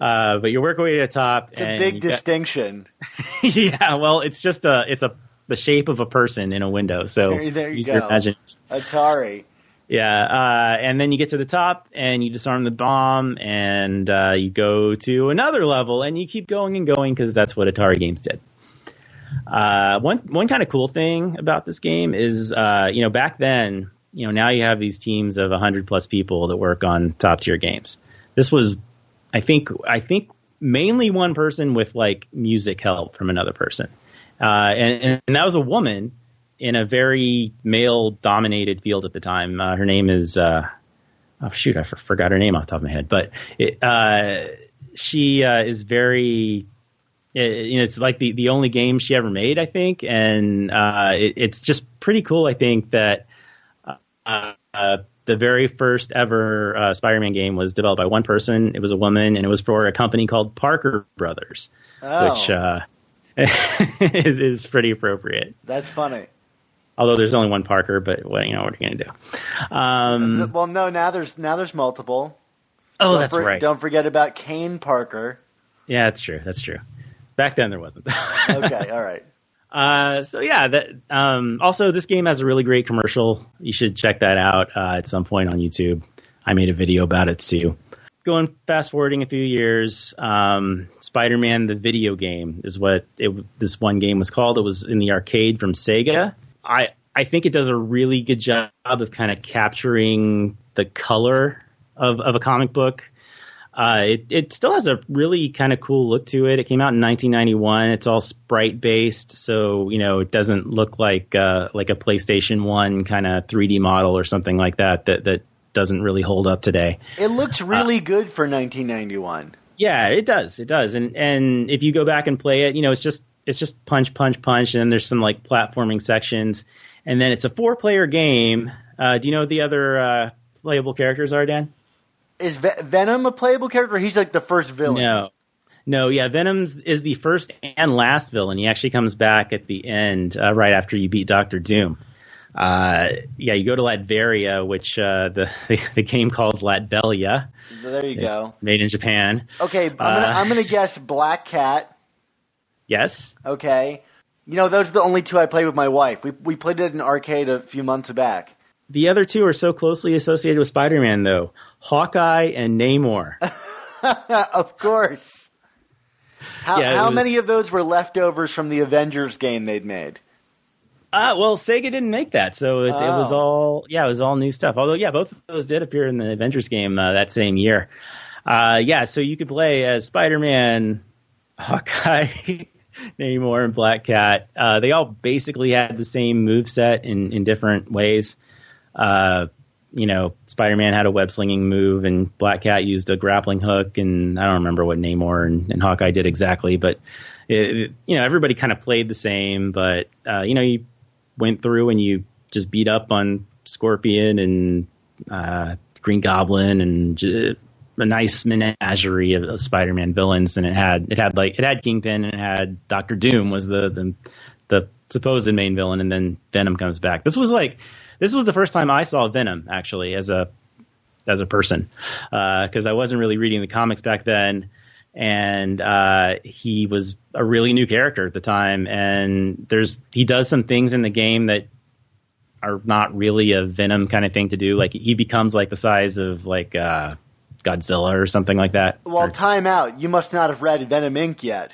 Uh, but you work your way to the top. It's a big you got- distinction. yeah, well, it's just a it's a the shape of a person in a window. So There- there you use your go. imagination. Atari. Yeah, uh, and then you get to the top and you disarm the bomb and uh, you go to another level and you keep going and going because that's what Atari games did. Uh, one one kind of cool thing about this game is, uh, you know, back then, you know, now you have these teams of 100 plus people that work on top tier games. This was, I think, I think mainly one person with like music help from another person, uh, and, and that was a woman in a very male dominated field at the time. Uh, her name is uh, oh shoot, I for- forgot her name off the top of my head, but it, uh, she uh, is very. It, you know, it's like the, the only game she ever made, I think, and uh, it, it's just pretty cool. I think that uh, uh, the very first ever uh, Spider-Man game was developed by one person. It was a woman, and it was for a company called Parker Brothers, Oh, which uh, is is pretty appropriate. that's funny. Although there's only one Parker, but well, you know what are you going to do? Um, well, no, now there's now there's multiple. oh, Don't that's for- right. Don't forget about Kaine Parker. Yeah, that's true. That's true. Back then there wasn't. Okay, all right. Uh, so yeah, that, um, also this game has a really great commercial. You should check that out uh, at some point on YouTube. I made a video about it too. Going fast forwarding a few years, um, Spider-Man the video game is what it, this one game was called. It was in the arcade from Sega. I I think it does a really good job of kind of capturing the color of, of a comic book. Uh, it, it still has a really kind of cool look to it. It came out in 1991. It's all sprite based, so you know it doesn't look like uh, like a PlayStation One kind of 3D model or something like that. That that doesn't really hold up today. It looks really good for 1991. Yeah, it does. It does. And and if you go back and play it, you know, it's just it's just punch, punch, punch, and then there's some like platforming sections, and then it's a four player game. Uh, do you know what the other uh, playable characters are, Dan? Is Ve- Venom a playable character? He's like the first villain. No. No, yeah, Venom's is the first and last villain. He actually comes back at the end, uh, right after you beat Doctor Doom. Uh, yeah, you go to Latveria, which uh, the, the the game calls Latvelia. There you go. Made in Japan. Okay, I'm gonna Uh, I'm gonna guess Black Cat. Yes. Okay, you know those are the only two I played with my wife. We we played it in arcade a few months back. The other two are so closely associated with Spider-Man, though. Hawkeye and Namor. of course. How Yeah, how was- many of those were leftovers from the Avengers game they'd made? Uh, well, Sega didn't make that, so it, it was Oh. all yeah, it was all new stuff. Although yeah, both of those did appear in the Avengers game uh, that same year. Uh, yeah, so you could play as Spider-Man, Hawkeye, Namor, and Black Cat. Uh, they all basically had the same move set in in different ways. Uh, you know, Spider-Man had a web slinging move, and Black Cat used a grappling hook, and I don't remember what Namor and, and Hawkeye did exactly, but it, it- you know, everybody kind of played the same. But uh, you know, you went through and you just beat up on Scorpion and uh, Green Goblin and a nice menagerie of, of Spider-Man villains, and it had it had like it had Kingpin and it had Doctor Doom was the the, the supposed main villain, and then Venom comes back. This was like this was the first time I saw Venom actually as a as a person because I wasn't really reading the comics back then, and uh, he was a really new character at the time. And there's he does some things in the game that are not really a Venom kind of thing to do. Like he becomes like the size of like uh, Godzilla or something like that. Well, Or- time out. You must not have read Venom Inc. yet.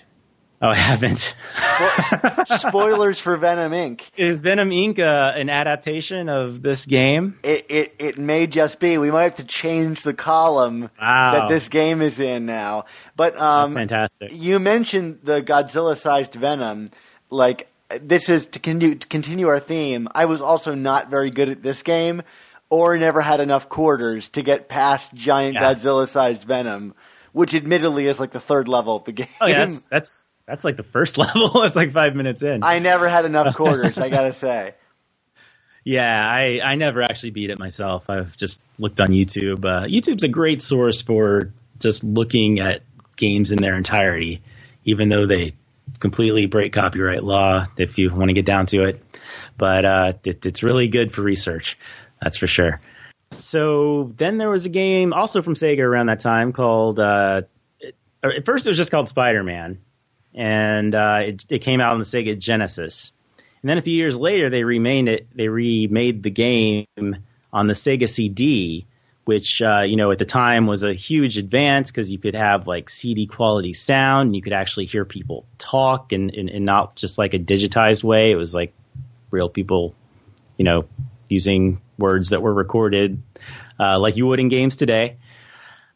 oh, I haven't. Spo- Spoilers for Venom Inc. Is Venom Inc. Uh, an adaptation of this game? It, it it may just be. We might have to change the column Wow. that this game is in now. But um, That's fantastic. you mentioned the Godzilla-sized Venom. Like this is to continue to continue our theme. I was also not very good at this game, or never had enough quarters to get past giant Yeah. Godzilla-sized Venom, which admittedly is like the third level of the game. Oh, yeah, that's that's that's like the first level. it's like five minutes in. I never had enough quarters. I gotta say. Yeah, I, I never actually beat it myself. I've just looked on YouTube. Uh, YouTube's a great source for just looking at games in their entirety, even though they completely break copyright law if you want to get down to it. But uh, it, it's really good for research, that's for sure. So then there was a game also from Sega around that time called. Uh, it, at first, it was just called Spider Man, and uh, it, it came out on the Sega Genesis. And then a few years later, they remade it. They remade the game on the Sega CD, which uh, you know at the time was a huge advance because you could have like CD quality sound, and you could actually hear people talk, and, and, and not just like a digitized way. It was like real people, you know, using words that were recorded, uh, like you would in games today.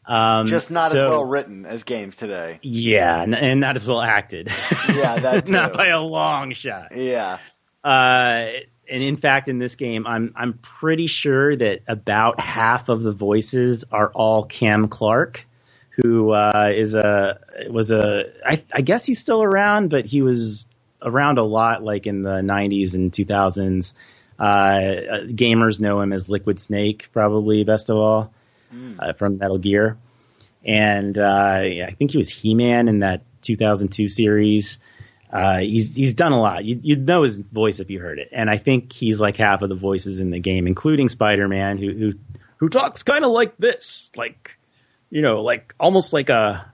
Um, Just not so- as well written as games today. Yeah, and, and not as well acted. Yeah, that not by a long shot. Yeah. Uh, and in fact, in this game, I'm I'm pretty sure that about half of the voices are all Cam Clarke, who uh, is a was a I, I guess he's still around, but he was around a lot, like in the 90s and 2000s. Uh, gamers know him as Liquid Snake, probably best of all, uh, from Metal Gear. And uh, yeah, I think he was He Man in that 2002 series. Uh, he's he's done a lot. You, you'd know his voice if you heard it, and I think he's like half of the voices in the game, including Spider Man, who who who talks kind of like this, like you know, like almost like a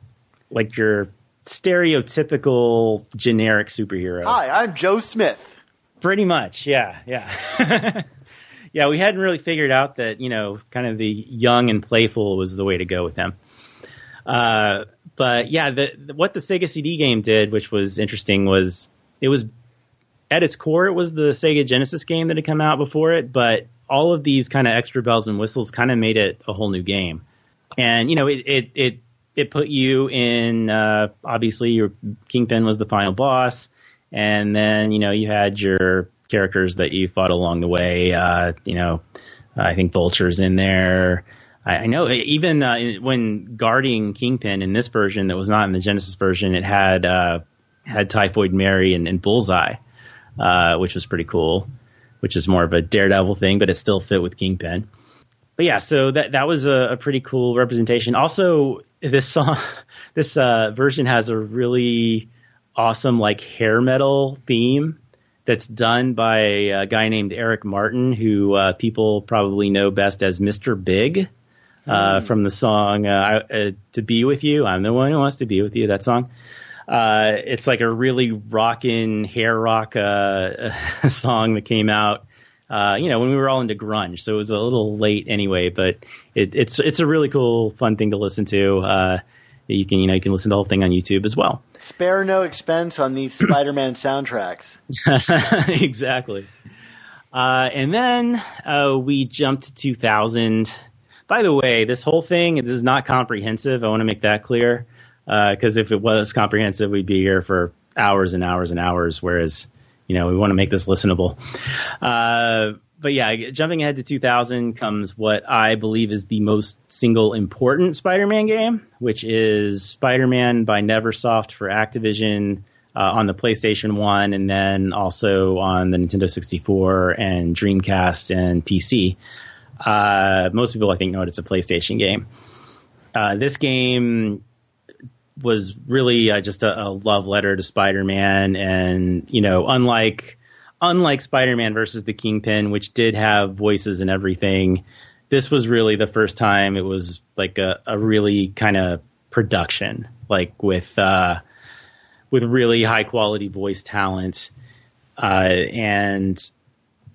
like your stereotypical generic superhero. Hi, I'm Joe Smith. Pretty much, yeah, yeah. yeah, we hadn't really figured out that, you know, kind of the young and playful was the way to go with him. Uh, but yeah, the, the, what the Sega CD game did, which was interesting, was it was at its core, it was the Sega Genesis game that had come out before it, but all of these kind of extra bells and whistles kind of made it a whole new game. And, you know, it, it, it, it put you in, uh, obviously your Kingpin was the final boss. And then, you know, you had your characters that you fought along the way. Uh, you know, I think Vulture's in there. I, I know even uh, when guarding Kingpin in this version that was not in the Genesis version, it had uh, had Typhoid Mary and, and Bullseye, uh, which was pretty cool. Which is more of a Daredevil thing, but it still fit with Kingpin. But yeah, so that that was a, a pretty cool representation. Also, this song, this uh, version has a really awesome like hair metal theme that's done by a guy named Eric Martin, who uh, people probably know best as Mr. Big uh, mm. from the song uh, uh, "To Be With You." I'm the one who wants to be with you. That song. Uh, it's like a really rockin' hair rock uh, song that came out. you know, when we were all into grunge, so it was a little late anyway. But it, it's it's a really cool, fun thing to listen to you can you know you can listen to the whole thing on YouTube as well. Spare no expense on these Spider-Man soundtracks. exactly. Uh, and then uh, we jumped to 2000. By the way, this whole thing this is not comprehensive. I want to make that clear because uh, if it was comprehensive, we'd be here for hours and hours and hours. Whereas, you know, we want to make this listenable. But yeah, jumping ahead to 2000 comes what I believe is the most single important Spider-Man game, which is Spider-Man by NeverSoft for Activision uh, on the PlayStation 1 and then also on the Nintendo 64 and Dreamcast and PC. Uh, most people, I think, know it. It's a PlayStation game. Uh, this game was really uh, just a, a love letter to Spider-Man, and you know, unlike unlike Spider-Man versus the Kingpin, which did have voices and everything, this was really the first time it was like a, a really kind of production, like with uh, with really high quality voice talent, uh, and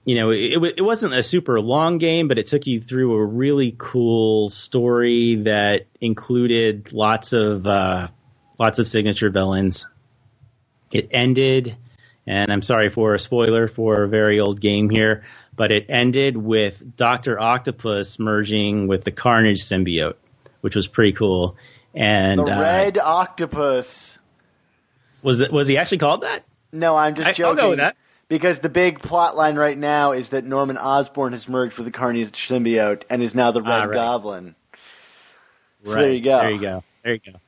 you know it, it wasn't a super long game, but it took you through a really cool story that included lots of uh, lots of signature villains. It ended and I'm sorry for a spoiler for a very old game here, but it ended with Doctor Octopus merging with the Carnage symbiote, which was pretty cool. And the uh, Red Octopus was it? Was he actually called that? No, I'm just I, joking. I'll go with that. Because the big plot line right now is that Norman Osborn has merged with the Carnage symbiote and is now the Red ah, right. Goblin. So right. There you go. There you go. There you go.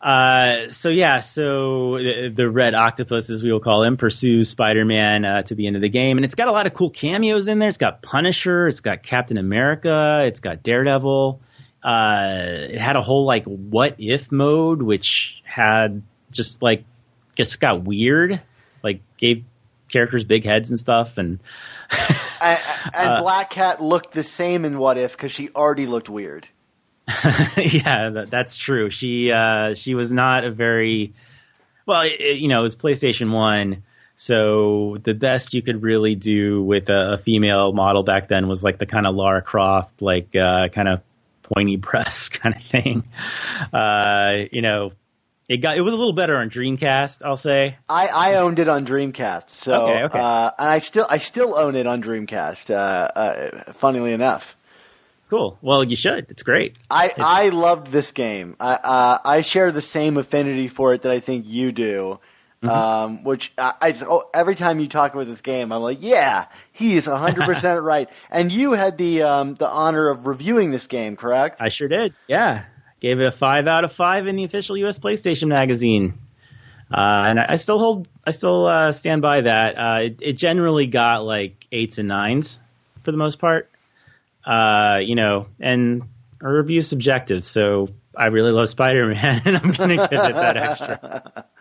Uh, so yeah, so the, the, Red Octopus, as we will call him, pursues Spider-Man uh, to the end of the game, and it's got a lot of cool cameos in there. It's got Punisher, it's got Captain America, it's got Daredevil. Uh, it had a whole like what if mode, which had just like just got weird, like gave characters big heads and stuff, and and, and uh, Black Cat looked the same in What If because she already looked weird. yeah, that, that's true. She uh, she was not a very well, it, you know, it was PlayStation One, so the best you could really do with a, a female model back then was like the kind of Lara Croft, like uh, kind of pointy breast kind of thing. Uh, you know, it got it was a little better on Dreamcast, I'll say. I, I owned it on Dreamcast, so okay, okay. Uh, and I still I still own it on Dreamcast. Uh, uh, funnily enough. Cool. Well, you should. It's great. I, it's... I loved this game. I uh, I share the same affinity for it that I think you do. Mm-hmm. Um, which I, I just, oh, every time you talk about this game, I'm like, yeah, he is 100 percent right. And you had the um, the honor of reviewing this game, correct? I sure did. Yeah, gave it a five out of five in the official U.S. PlayStation magazine. Uh, and I, I, still hold, I still uh, stand by that. Uh, it, it, generally got like eights and nines for the most part. Uh, you know, and a review is subjective. So I really love Spider Man, and I'm going to give it that extra.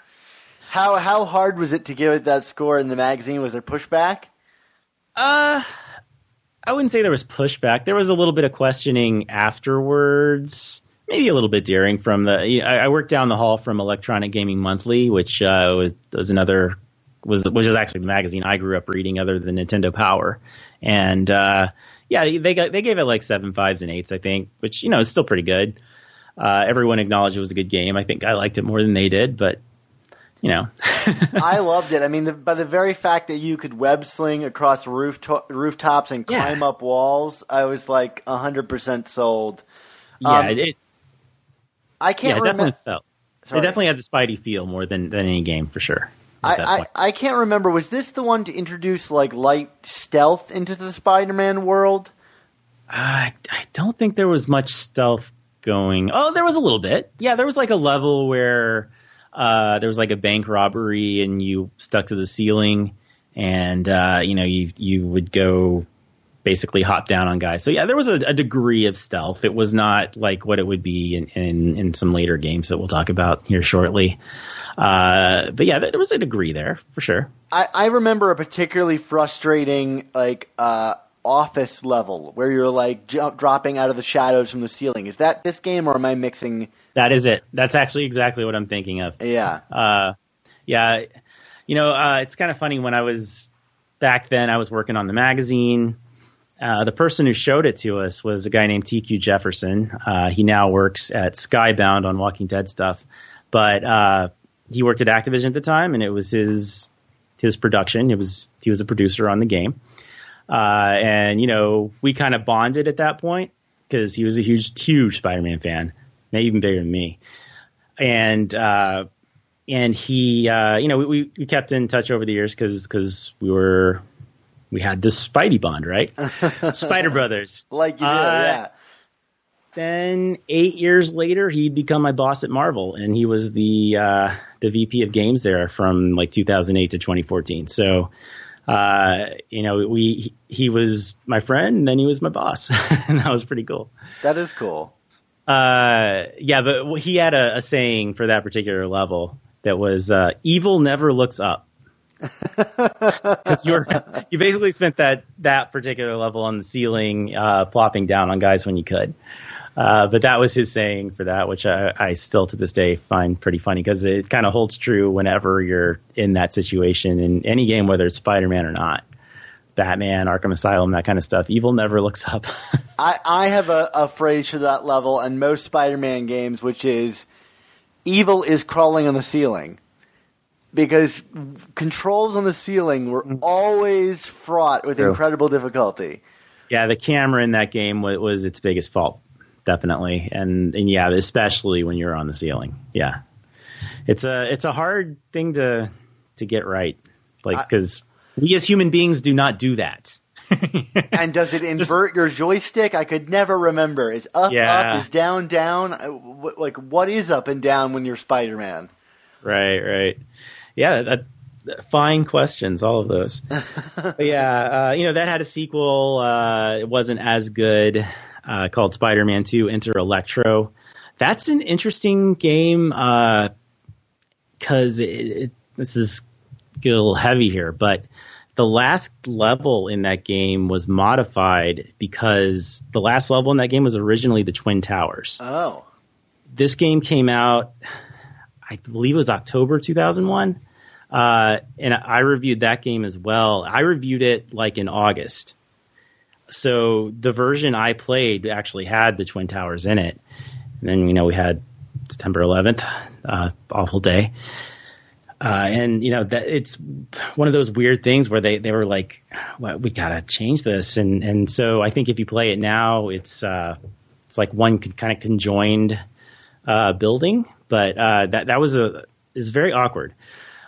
How how hard was it to give it that score in the magazine? Was there pushback? Uh, I wouldn't say there was pushback. There was a little bit of questioning afterwards, maybe a little bit daring from the. you know, I, I worked down the hall from Electronic Gaming Monthly, which uh, was, was another was which is actually the magazine I grew up reading, other than Nintendo Power, and uh, yeah, they got they gave it like seven fives and eights, I think, which you know is still pretty good. Uh, everyone acknowledged it was a good game. I think I liked it more than they did, but you know, I loved it. I mean, the, by the very fact that you could web sling across roof rooftops and Yeah. climb up walls, I was like hundred percent sold. yeah, Um, it, it, I can't it remember. definitely felt. Sorry. It definitely had the Spidey feel more than than any game for sure. I. I, I can't remember. Was this the one to introduce like light stealth into the Spider-Man world? I, I don't think there was much stealth going. Oh, there was a little bit. Yeah, there was like a level where uh, there was like a bank robbery and you stuck to the ceiling, and uh, you know you you would go basically hop down on guys. So yeah, there was a, a degree of stealth. It was not like what it would be in in, in some later games that we'll talk about here shortly. Uh, but yeah, there, was a degree there for sure. I, I remember a particularly frustrating like uh, office level where you're like jump, dropping out of the shadows from the ceiling. Is that this game, or am I mixing? That is it. That's actually exactly what I'm thinking of. Yeah. Uh, yeah, you know, uh, it's kind of funny when I was back then. I was working on the magazine. Uh, the person who showed it to us was a guy named TQ Jefferson. Uh, he now works at Skybound on Walking Dead stuff, but uh, he worked at Activision at the time, and it was his his production. It was he was a producer on the game, uh, and you know we kind of bonded at that point because he was a huge huge Spider-Man fan, maybe even bigger than me, and uh, and he, uh, you know, we, we kept in touch over the years because because we were we had this Spidey bond, right? Spider Brothers. Like you did, Uh, yeah. Then eight years later, he'd become my boss at Marvel, and he was the uh, the VP of games there from like 2008 to 2014. So, uh, you know, we he was my friend, and then he was my boss, and that was pretty cool. That is cool. Uh, yeah, but he had a, a saying for that particular level that was uh, "Evil never looks up." Because you you basically spent that that particular level on the ceiling, uh, plopping down on guys when you could. Uh, but that was his saying for that, which I, I still to this day find pretty funny because it kind of holds true whenever you're in that situation in any game, whether it's Spider-Man or not. Batman, Arkham Asylum, that kind of stuff. Evil never looks up. I, I have a, a phrase for that level in most Spider-Man games, which is evil is crawling on the ceiling. Because controls on the ceiling were always fraught with True. incredible difficulty. Yeah, the camera in that game was, was its biggest fault, definitely, and and yeah, especially when you're on the ceiling. Yeah, it's a it's a hard thing to to get right, like because we as human beings do not do that. And does it invert your joystick? I could never remember. Is up Yeah. up? Is down down? Uh, Like what is up and down when you're Spider-Man? Right, right. Yeah, that, fine questions, all of those. yeah, uh, you know, that had a sequel. Uh, it wasn't as good, uh, called Spider Man 2 Enter Electro. That's an interesting game because it, it, this is get a little heavy here, but the last level in that game was modified because the last level in that game was originally the Twin Towers Oh, this game came out, I believe it was October 2001. Uh, and I reviewed that game as well. I reviewed it like in August. So the version I played actually had the Twin Towers in it. And then, you know, we had September 11th, uh, awful day. Uh, and you know that it's one of those weird things where they, they were like, well, we gotta change this, and and so I think if you play it now, it's uh, it's like one kind of conjoined uh, building, but uh, that that was a is very awkward.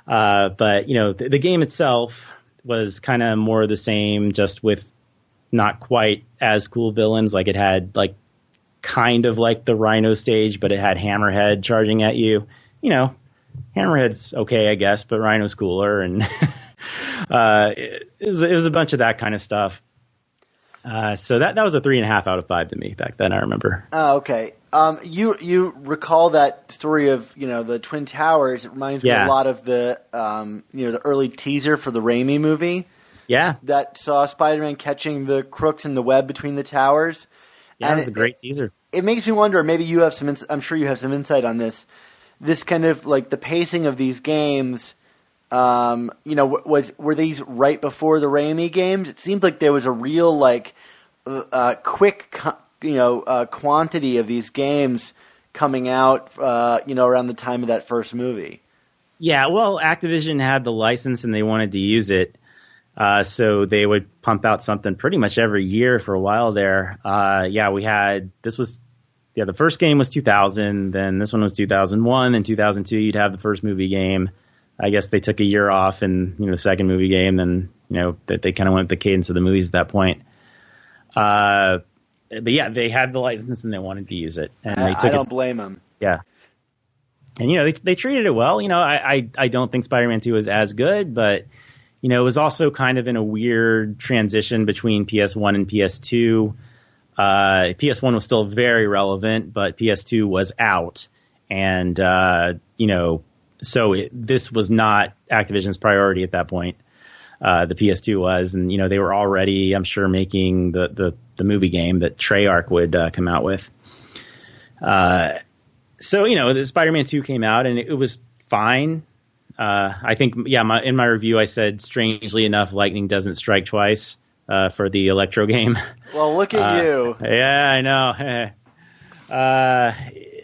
Uh, but you know, the, the game itself was kind of more the same, just with not quite as cool villains. Like it had like kind of like the Rhino stage, but it had Hammerhead charging at you. You know, Hammerhead's okay, I guess, but Rhino's cooler, and uh, it, it, was, it was a bunch of that kind of stuff. Uh, so that that was a three and a half out of five to me back then. I remember. Oh, okay. Um, you you recall that story of you know the twin towers? It reminds me a lot of the um, you know the early teaser for the Raimi movie Yeah, that saw Spider-Man catching the crooks in the web between the towers. yeah, And it was a it- great teaser. It makes me wonder. Maybe you have some. I'm sure you have some insight on this. This kind of like the pacing of these games. Um, you know, was were these right before the Raimi games? It seemed like there was a real like uh, uh, quick, you know, uh, quantity of these games coming out. Uh, you know, around the time of that first movie. Yeah, well, Activision had the license and they wanted to use it. Uh, so they would pump out something pretty much every year for a while there. Uh, yeah, we had, this was, yeah, the first game was 2000, then this one was 2001, and 2002 you'd have the first movie game. I guess they took a year off and, you know, the second movie game, then, you know, that they kind of went with the cadence of the movies at that point. Uh, but yeah, they had the license and they wanted to use it. And I, they I don't it blame them. yeah. And you know they they treated it well. You know I I, I don't think Spider-Man Two is as good, but you know it was also kind of in a weird transition between PS1 and PS2. Uh, PS1 was still very relevant, but PS2 was out, and uh, you know so it, this was not Activision's priority at that point. Uh, the PS2 was, and you know they were already, I'm sure, making the the, the movie game that Treyarch would uh, come out with. Uh, so you know, the Spider-Man Two came out and it, was fine. Uh, I think, yeah, my, in my review, I said, strangely enough, lightning doesn't strike twice uh, for the Electro game. Well, look at Uh, you. yeah, I know. uh,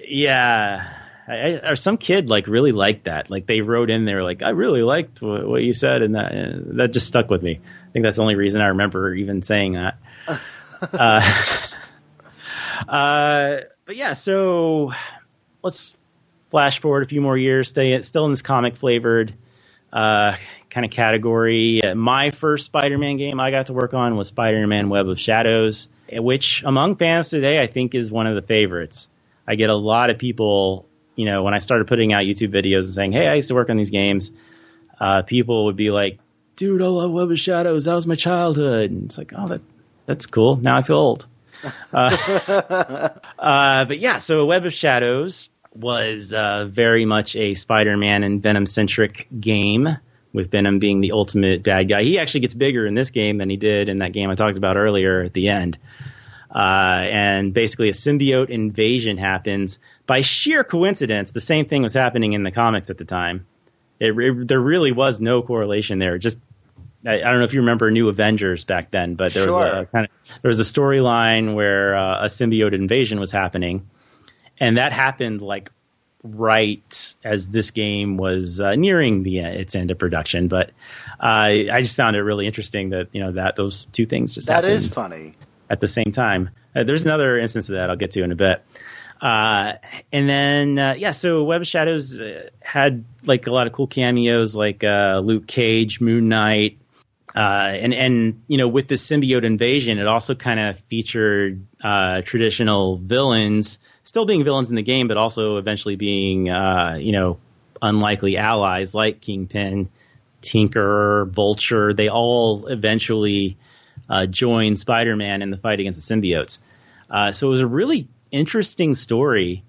yeah. I, I, or some kid like really liked that. Like they wrote in there, like I really liked what, what you said, and that uh, that just stuck with me. I think that's the only reason I remember even saying that. uh, uh, but yeah, so let's flash forward a few more years. Stay still in this comic flavored uh, kind of category. My first Spider-Man game I got to work on was Spider-Man: Web of Shadows, which among fans today I think is one of the favorites. I get a lot of people, you know, when I started putting out YouTube videos and saying, "Hey, I used to work on these games," uh, people would be like, "Dude, I love Web of Shadows. That was my childhood." And it's like, "Oh, that that's cool. Now I feel old." uh, uh, but yeah, so Web of Shadows was uh, very much a Spider-Man and Venom centric game, with Venom being the ultimate bad guy. He actually gets bigger in this game than he did in that game I talked about earlier at the end. Uh, and basically, a symbiote invasion happens by sheer coincidence. The same thing was happening in the comics at the time. It, it, there really was no correlation there. Just I, I don't know if you remember New Avengers back then, but there was a kind of there was a storyline where uh, a symbiote invasion was happening, and that happened like right as this game was uh, nearing the uh, its end of production. But uh, I just found it really interesting that you know that those two things just That happened is funny. at the same time. Uh, there's another instance of that I'll get to in a bit. Uh, and then, uh, yeah, so Web of Shadows uh, had like a lot of cool cameos like uh, Luke Cage, Moon Knight. Uh, and, and, you know, with the symbiote invasion, it also kind of featured uh, traditional villains, still being villains in the game, but also eventually being, uh, you know, unlikely allies like Kingpin, Tinker, Vulture. They all eventually uh, join Spider-Man in the fight against the symbiotes. Uh, so it was a really interesting story,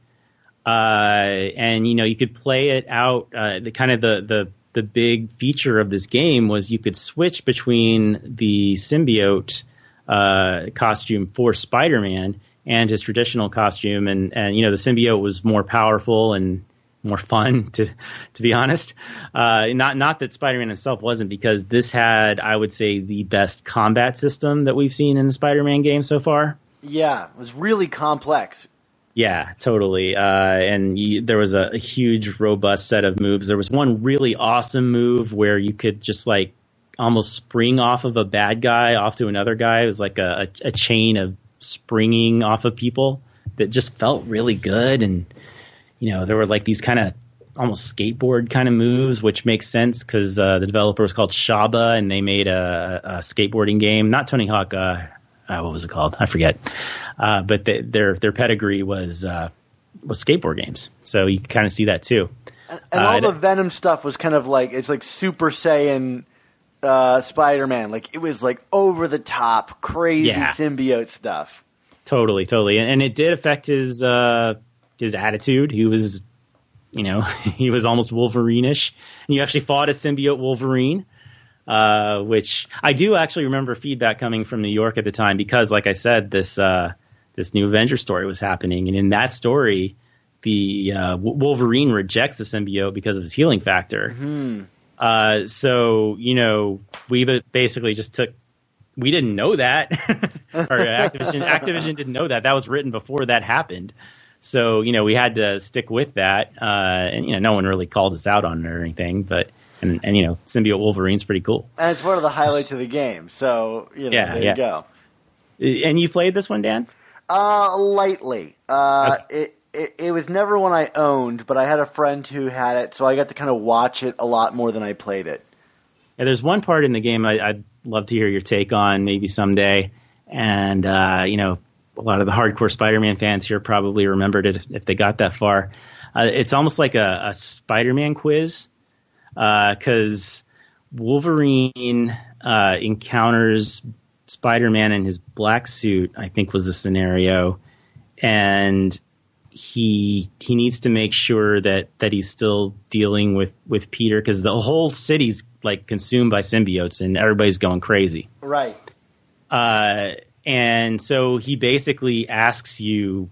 uh, and you know you could play it out. Uh, the kind of the the the big feature of this game was you could switch between the symbiote uh, costume for Spider-Man and his traditional costume, and and you know the symbiote was more powerful and more fun to to be honest. Uh, not not that Spider-Man himself wasn't, because this had I would say the best combat system that we've seen in the Spider-Man game so far. Yeah, it was really complex. Yeah, totally. Uh, and you, there was a, a huge, robust set of moves. There was one really awesome move where you could just like almost spring off of a bad guy off to another guy. It was like a, a, a chain of springing off of people that just felt really good. And you know, there were like these kind of almost skateboard kind of moves, which makes sense because uh, the developer was called Shaba, and they made a, a skateboarding game. Not Tony Hawk. Uh, uh, what was it called? I forget. Uh, but the, their their pedigree was uh, was skateboard games, so you kind of see that too. And Uh, all the Venom stuff was kind of like it's like Super Saiyan uh, Spider Man. Like it was like over the top, crazy Yeah. symbiote stuff. Totally, totally, and, and it did affect his uh, his attitude. He was, you know, he was almost Wolverine-ish. And you actually fought a symbiote Wolverine, uh, which I do actually remember feedback coming from New York at the time because, like I said, this uh, this new Avenger story was happening, and in that story, the uh, Wolverine rejects the symbiote because of his healing factor. Hmm. Uh, so you know, we basically just took. We didn't know that, or Activision. Activision didn't know that. That was written before that happened. So you know, we had to stick with that, uh, and you know, no one really called us out on it or anything. But and, and you know, symbiote Wolverine's pretty cool. And it's one of the highlights of the game. So you know, Yeah, there yeah. you go. And you played this one, Dan? Uh, lightly. Uh, it, it it was never one I owned, but I had a friend who had it, so I got to kind of watch it a lot more than I played it. Yeah, there's one part in the game I, I'd love to hear your take on, maybe someday. And uh, you know, a lot of the hardcore Spider-Man fans here probably remembered it if they got that far. Uh, it's almost like a, a Spider-Man quiz because Wolverine uh, encounters Spider-Man in his black suit. I think was the scenario, and he he needs to make sure that that he's still dealing with with Peter because the whole city's like consumed by symbiotes and everybody's going crazy. Right. Uh, and so he basically asks you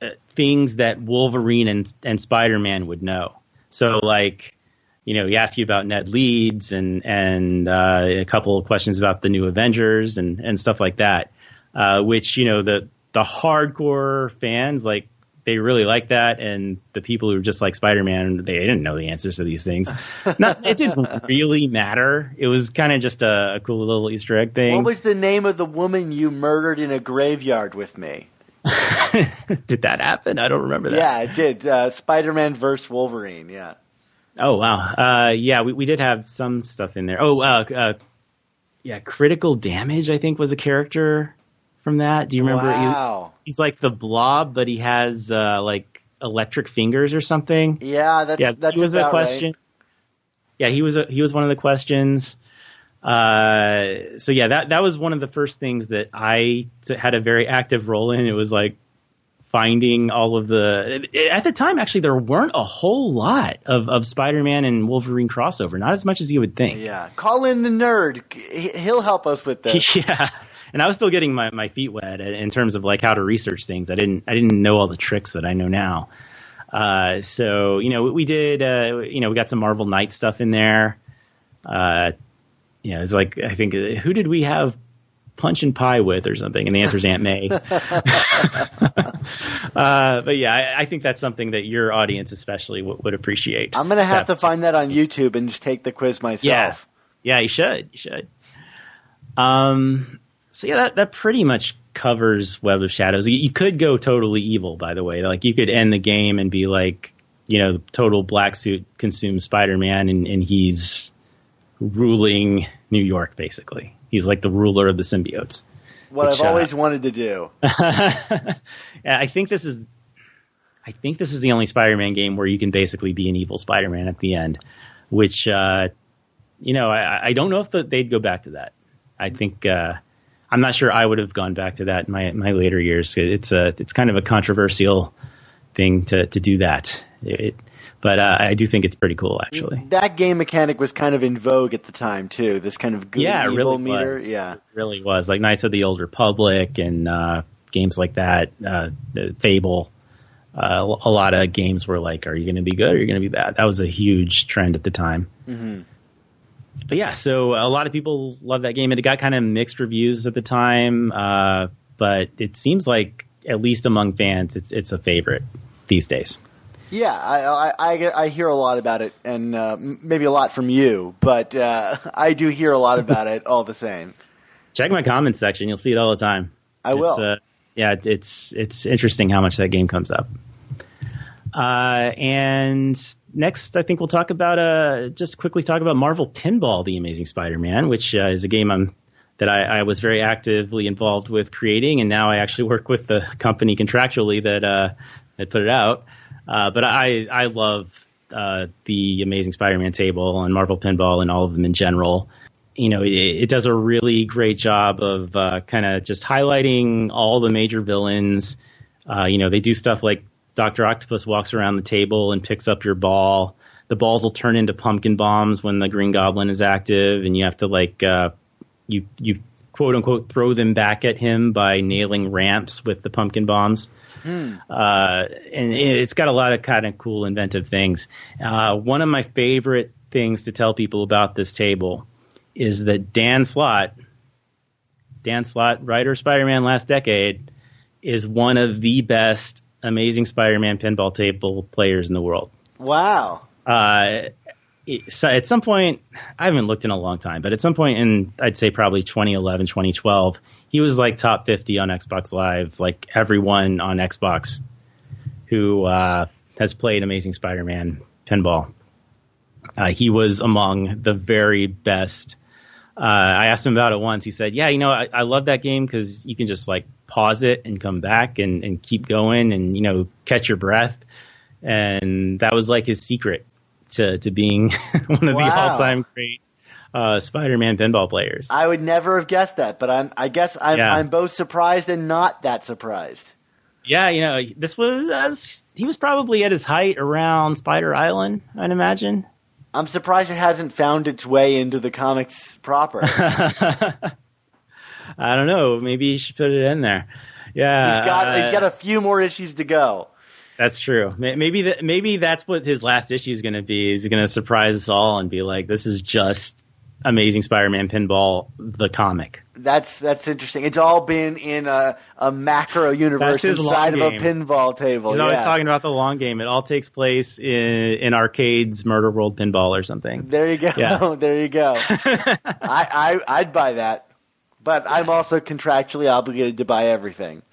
uh, things that Wolverine and and Spider Man would know. So like, you know, he asks you about Ned Leeds and and uh, a couple of questions about the new Avengers and and stuff like that. Uh, which you know the the hardcore fans like they really like that, and the people who just like Spider Man they didn't know the answers to these things. Not, it didn't really matter. It was kind of just a, a cool little Easter egg thing. What was the name of the woman you murdered in a graveyard with me? Did that happen? I don't remember that. Yeah, it did. Uh, Spider-Man versus Wolverine. Yeah. Oh wow. Uh, yeah, we, we did have some stuff in there. Oh, uh, uh, yeah, critical damage. I think was a character from that. Do you remember? He- Wow. he's like the blob, but he has uh, like electric fingers or something. Yeah, that's yeah, that's he was a question. Right. Yeah, he was a, he was one of the questions. Uh, so yeah, that that was one of the first things that I t- had a very active role in. It was like finding all of the at the time actually there weren't a whole lot of, of Spider-Man and Wolverine crossover, not as much as you would think. Yeah. Call in the nerd. He- He'll help us with this. yeah. And I was still getting my, my feet wet in terms of like how to research things. I didn't I didn't know all the tricks that I know now. Uh, so you know we did uh, you know we got some Marvel Knight stuff in there. Uh, you know it's like I think uh, who did we have punch and pie with or something? And the answer is Aunt May. uh, but yeah, I, I think that's something that your audience especially w- would appreciate. I'm gonna have That- to find that on YouTube and just take the quiz myself. Yeah. Yeah, you should. You should. Um. So yeah, that that pretty much covers Web of Shadows. You, you could go totally evil, by the way. Like you could end the game and be like, you know, the total black suit consumes Spider-Man, and, and he's ruling New York. Basically, he's like the ruler of the symbiotes. What Which, I've uh, always wanted to do. yeah, I think this is. I think this is the only Spider-Man game where you can basically be an evil Spider-Man at the end, which, uh, you know, I, I don't know if the, they'd go back to that. I think uh, I'm not sure I would have gone back to that in my my later years. It's a it's kind of a controversial thing to to do that. It, but uh, I do think it's pretty cool, actually. That game mechanic was kind of in vogue at the time too. This kind of good yeah, really meter. was. Yeah. It really was like Knights of the Old Republic and uh, games like that, uh, Fable. Uh, a lot of games were like, "Are you going to be good? or Are you going to be bad?" That was a huge trend at the time. hmm But yeah, so a lot of people love that game, and it got kind of mixed reviews at the time. Uh, but it seems like, at least among fans, it's it's a favorite these days. Yeah, I, I, I, I hear a lot about it, and uh, maybe a lot from you, but uh, I do hear a lot about it all the same. Check my comments section; you'll see it all the time. I It's, will. uh, yeah, it's it's interesting how much that game comes up. Uh, and next, I think we'll talk about uh, just quickly talk about Marvel Pinball: The Amazing Spider-Man, which uh, is a game I'm that I, I was very actively involved with creating, and now I actually work with the company contractually that uh, that put it out. Uh, but I I love uh, the Amazing Spider-Man table and Marvel Pinball and all of them in general. you know, it, it, does a really great job of uh, kind of just highlighting all the major villains. You know, they do stuff like Doctor Octopus walks around the table and picks up your ball. The balls will turn into pumpkin bombs when the Green Goblin is active, and you have to like uh, you you quote unquote throw them back at him by nailing ramps with the pumpkin bombs. Hmm. Uh, and it's got a lot of kind of cool inventive things. Uh, one of my favorite things to tell people about this table is that Dan Slott, Dan Slott, writer Spider-Man last decade, is one of the best Amazing Spider-Man pinball table players in the world. Wow. Uh, so at some point, I haven't looked in a long time, but at some point in, I'd say probably 2011, 2012, he was like top 50 on Xbox Live, like everyone on Xbox who uh, has played Amazing Spider-Man pinball. Uh, he was among the very best. Uh, I asked him about it once. He said, "Yeah, you know, I, I love that game because you can just like pause it and come back and, and keep going and you know catch your breath." And that was like his secret to to being one of wow. the all time great uh, Spider-Man pinball players. I would never have guessed that, but I'm I guess I'm, yeah. I'm both surprised and not that surprised. Yeah, you know, this was uh, he was probably at his height around Spider Island, I'd imagine. I'm surprised it hasn't found its way into the comics proper. I don't know. Maybe you should put it in there. Yeah, he's got uh, he's got a few more issues to go. That's true. Maybe that maybe that's what his last issue is going to be. He's going to surprise us all and be like, "This is just Amazing Spider-Man Pinball, the comic." That's that's interesting. It's all been in a, a macro universe inside of a pinball table. He's yeah. always talking about the long game. It all takes place in, in arcades, Murder World Pinball, or something. There you go. Yeah. there you go. I, I I'd buy that, but I'm also contractually obligated to buy everything.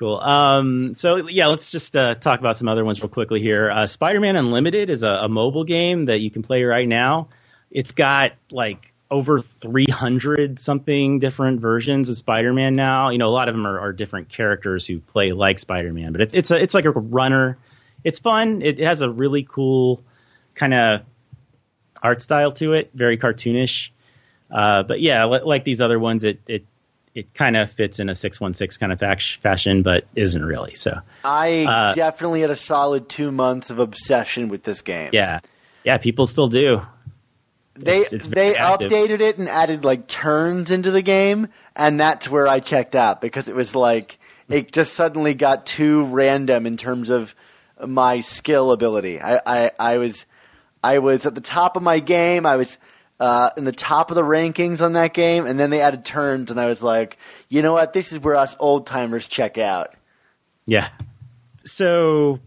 Cool. Um, so yeah, let's just uh, talk about some other ones real quickly here. Uh, Spider-Man Unlimited is a, a, mobile game that you can play right now. It's got like over 300 something different versions of Spider-Man now. You know, a lot of them are, are different characters who play like Spider-Man, but it's it's a, it's like a runner. It's fun. It, it has a really cool kind of art style to it, very cartoonish. Uh, but yeah, like these other ones, it, it it kind of fits in a 616 kind of fashion, but isn't really. So I uh, definitely had a solid two months of obsession with this game. Yeah, yeah, people still do. They it's, it's they active. updated it and added like turns into the game, and that's where I checked out because it was like it just suddenly got too random in terms of my skill ability. I, I, I was I was at the top of my game. I was uh, in the top of the rankings on that game, and then they added turns, and I was like, you know what? This is where us old timers check out. Yeah. So,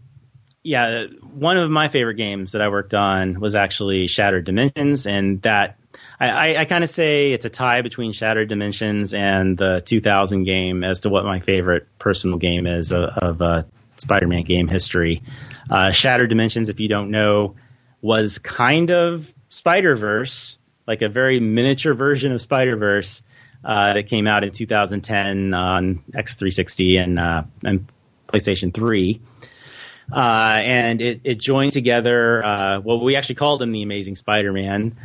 yeah, one of my favorite games that I worked on was actually Shattered Dimensions, and that I, I, I kind of say it's a tie between Shattered Dimensions and the 2000 game as to what my favorite personal game is of, of uh, Spider-Man game history. Uh, Shattered Dimensions, if you don't know, was kind of Spider Verse like a very miniature version of Spider Verse uh, that came out in 2010 on X360 and uh, and PlayStation 3. Uh, and it, it joined together. Uh, well, we actually called him the Amazing Spider-Man,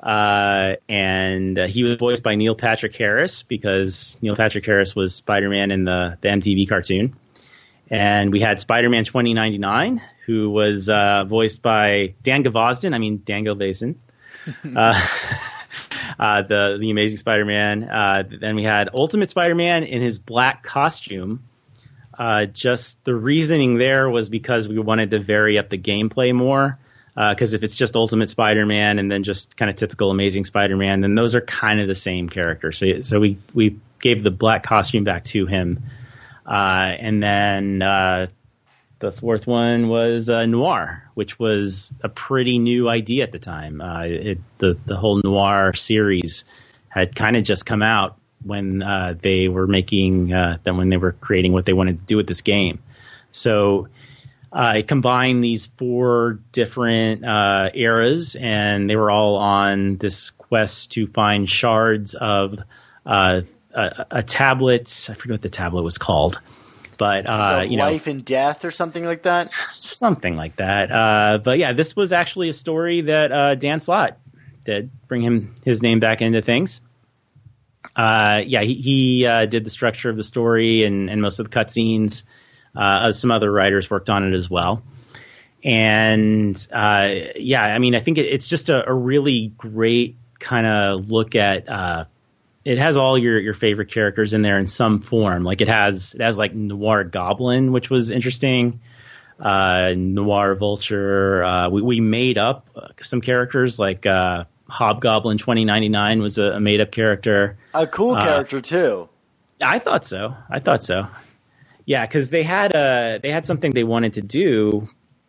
uh, and uh, he was voiced by Neil Patrick Harris because Neil Patrick Harris was Spider-Man in the the MTV cartoon. And we had Spider-Man 2099, who was voiced by Dan Gvozden. I mean Dan Gilvezan. uh, uh, the the Amazing Spider-Man. Uh, then we had Ultimate Spider-Man in his black costume. Uh, just the reasoning there was because we wanted to vary up the gameplay more. Because uh, if it's just Ultimate Spider-Man and then just kind of typical Amazing Spider-Man, then those are kind of the same character. So so we we gave the black costume back to him. Uh, and then the fourth one was uh, noir, which was a pretty new idea at the time. Uh, it, the the whole noir series had kind of just come out when uh, they were making uh, then when they were creating what they wanted to do with this game. So I combined these four different uh, eras, and they were all on this quest to find shards of uh, a, a tablet. I forget what the tablet was called but uh, you know, life and death or something like that. Something like that. Uh, but yeah, this was actually a story that uh, Dan Slott did bring him his name back into things. Uh, yeah, he, he uh, did the structure of the story and, and most of the cutscenes. Uh, some other writers worked on it as well. And uh, yeah, I mean, I think it, it's just a, a really great kind of look at. Uh, it has all your, your favorite characters in there in some form. Like it has it has like Noir Goblin, which was interesting. Uh, Noir Vulture. Uh, we, we made up some characters like uh, Hobgoblin 2099 was a, a made up character. A cool Uh, character too. I thought so. I thought so. Yeah, because they had a they had something they wanted to do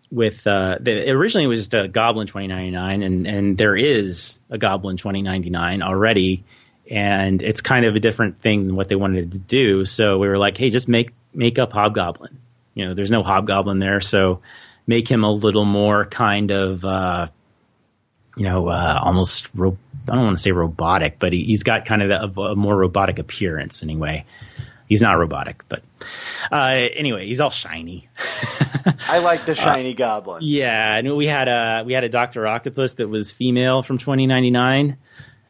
with uh, the, originally it was just a Goblin 2099, and and there is a Goblin 2099 already, and it's kind of a different thing than what they wanted to do. So we were like, hey, just make make up Hobgoblin. You know, there's no Hobgoblin there, so make him a little more kind of. Uh, you know, uh, almost ro- I don't want to say robotic, but he, he's got kind of a, a more robotic appearance anyway. He's not robotic, but uh, anyway, he's all shiny. I like the shiny goblin. yeah, and we had a we had a Doctor Octopus that was female from 2099.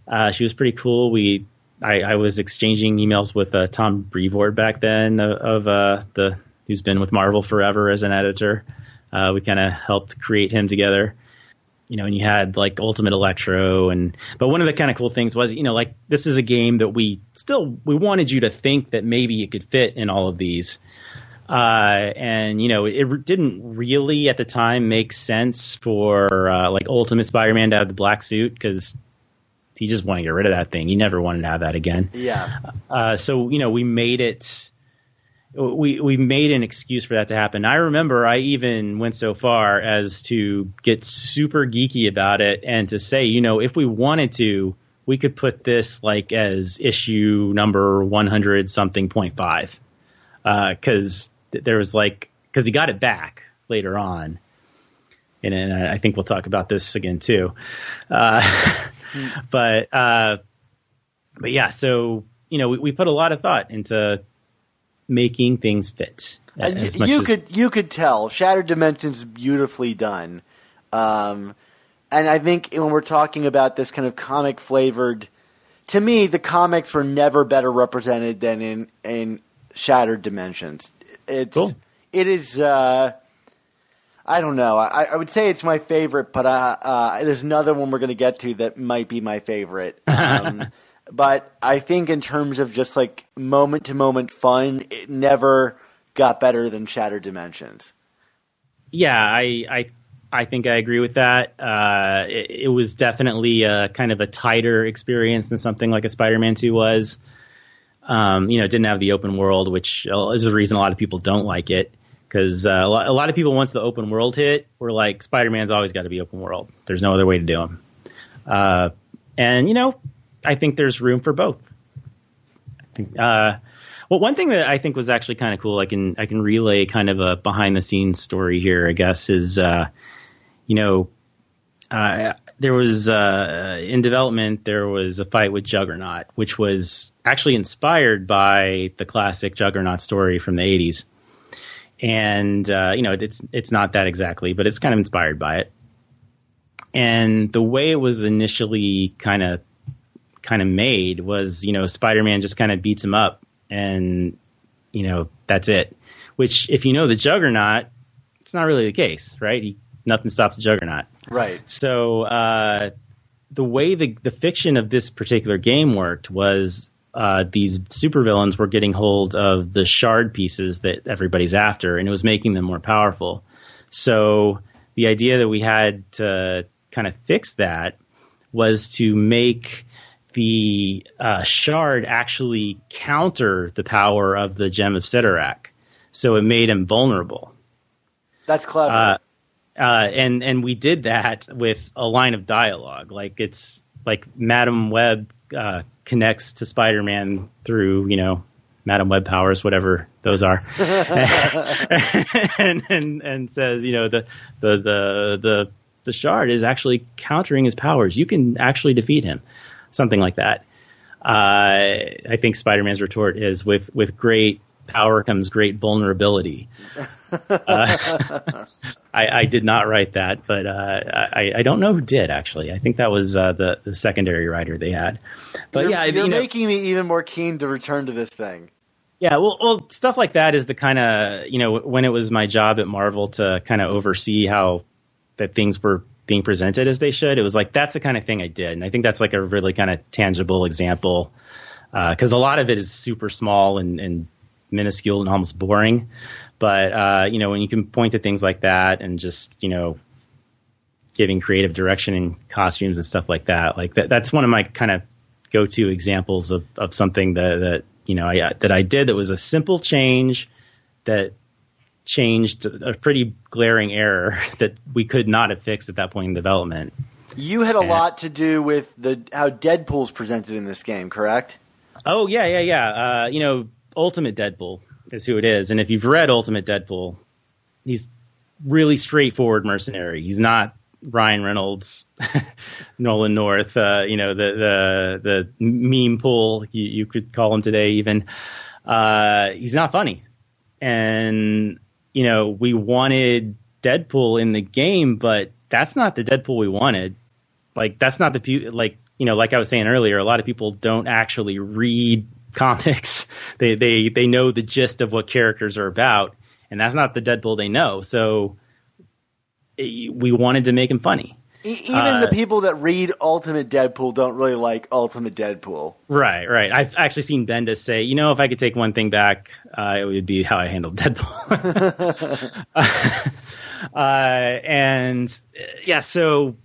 Uh, she was pretty cool. We I, I was exchanging emails with uh, Tom Brevoort back then of, of uh, the who's been with Marvel forever as an editor. Uh, we kind of helped create him together you know, and you had like Ultimate Electro, and but one of the kind of cool things was, you know, like this is a game that we still we wanted you to think that maybe it could fit in all of these, uh, and you know, it didn't really at the time make sense for uh, like Ultimate Spider-Man to have the black suit because he just wanted to get rid of that thing. He never wanted to have that again. Yeah. Uh, so you know, we made it. We we made an excuse for that to happen. I remember I even went so far as to get super geeky about it and to say, you know, if we wanted to, we could put this like as issue number one hundred something point five, because th- there was like because he got it back later on, and, I think we'll talk about this again too. Uh, but uh, but yeah, so you know, we, we put a lot of thought into making things fit. As you as- could you could tell Shattered Dimensions beautifully done, um, and I think when we're talking about this kind of comic flavored, to me the comics were never better represented than in in Shattered Dimensions. It's Cool. it is. Uh, I don't know. I, I would say it's my favorite, but uh, uh, there's another one we're going to get to that might be my favorite. Um, but I think in terms of just like moment to moment fun, it never got better than Shattered Dimensions. yeah, I, I, I think I agree with that. Uh, it, it was definitely a kind of a tighter experience than something like a Spider-Man 2 was. Um, you know, it didn't have the open world, which is the reason a lot of people don't like it. Because uh, a, lot, a lot of people, once the open world hit, were like, Spider-Man's always got to be open world. There's no other way to do him. Uh, and you know, I think there's room for both. I think, uh, well, one thing that I think was actually kind of cool, I can I can relay kind of a behind the scenes story here, I guess, is uh, you know, uh, there was uh, in development there was a fight with Juggernaut, which was actually inspired by the classic Juggernaut story from the '80s, and uh, you know, it's it's not that exactly, but it's kind of inspired by it. And the way it was initially kind of kind of made was, you know, Spider-Man just kind of beats him up and you know, that's it. Which if you know the Juggernaut, it's not really the case, right? He, nothing stops the Juggernaut. Right. So uh, the way the the fiction of this particular game worked was uh, these supervillains were getting hold of the shard pieces that everybody's after, and it was making them more powerful. So the idea that we had to kind of fix that was to make the uh, shard actually counter the power of the gem of Cyttorak. So it made him vulnerable. That's clever. Uh, uh, and and we did that with a line of dialogue. Like it's like Madam Web uh, connects to Spider-Man through you know Madam Web powers, whatever those are, and, and and says you know the the the the the shard is actually countering his powers. You can actually defeat him, something like that. Uh, I think Spider-Man's retort is with with great power comes great vulnerability. Uh, I, I, did not write that, but uh, I, I, don't know who did actually. I think that was uh, the the secondary writer they had. But you're, yeah, you're you know, making me even more keen to return to this thing. Yeah, well, well, stuff like that is the kind of you know when it was my job at Marvel to kind of oversee how that things were being presented as they should. It was like that's the kind of thing I did, and I think that's like a really kind of tangible example because uh, a lot of it is super small and, and minuscule and almost boring. But uh, you know when you can point to things like that and just you know giving creative direction in costumes and stuff like that, like that, that's one of my kind of go-to examples of, of something that, that you know I, that I did that was a simple change that changed a pretty glaring error that we could not have fixed at that point in development. You had a and, lot to do with the how Deadpool's presented in this game, correct? Oh yeah, yeah, yeah. Uh, you know, Ultimate Deadpool is who it is, and if you've read Ultimate Deadpool, he's really straightforward mercenary. He's not Ryan Reynolds, Nolan North, uh, you know, the the the meme pool you, you could call him today even. Uh, he's not funny. And you know, we wanted Deadpool in the game, but that's not the Deadpool we wanted. Like that's not the like you know, like I was saying earlier, a lot of people don't actually read comics. They they they know the gist of what characters are about, and that's not the Deadpool they know. So we wanted to make him funny. Even uh, the people that read Ultimate Deadpool don't really like Ultimate Deadpool. Right, right. I've actually seen Bendis say, you know, if I could take one thing back, uh, it would be how I handled Deadpool. uh, and yeah, so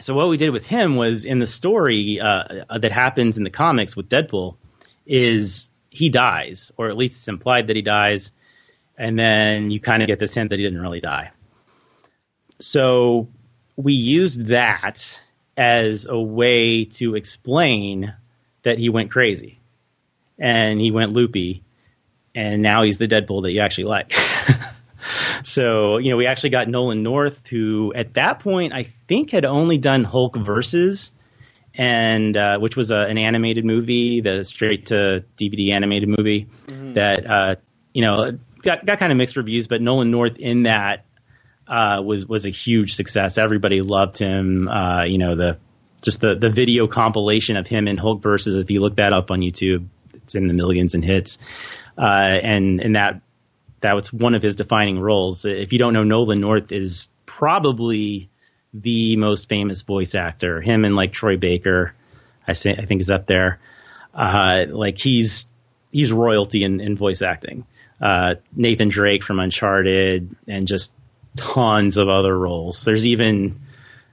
so what we did with him was in the story uh, that happens in the comics with Deadpool is he dies, or at least it's implied that he dies, and then you kind of get this hint that he didn't really die. So we used that as a way to explain that he went crazy and he went loopy and now he's the Deadpool that you actually like. so, you know, we actually got Nolan North, who at that point I think had only done Hulk versus, and uh, which was a, an animated movie, the straight to DVD animated movie mm-hmm. that uh, you know got got kind of mixed reviews, but Nolan North in that uh, was was a huge success. Everybody loved him. Uh, you know the just the the video compilation of him in Hulk versus. If you look that up on YouTube, it's in the millions and hits. Uh, and and that that was one of his defining roles. If you don't know, Nolan North is probably the most famous voice actor. Him and like Troy Baker, I say I think is up there. Uh, like he's he's royalty in, in voice acting. Uh, Nathan Drake from Uncharted, and just tons of other roles. There's even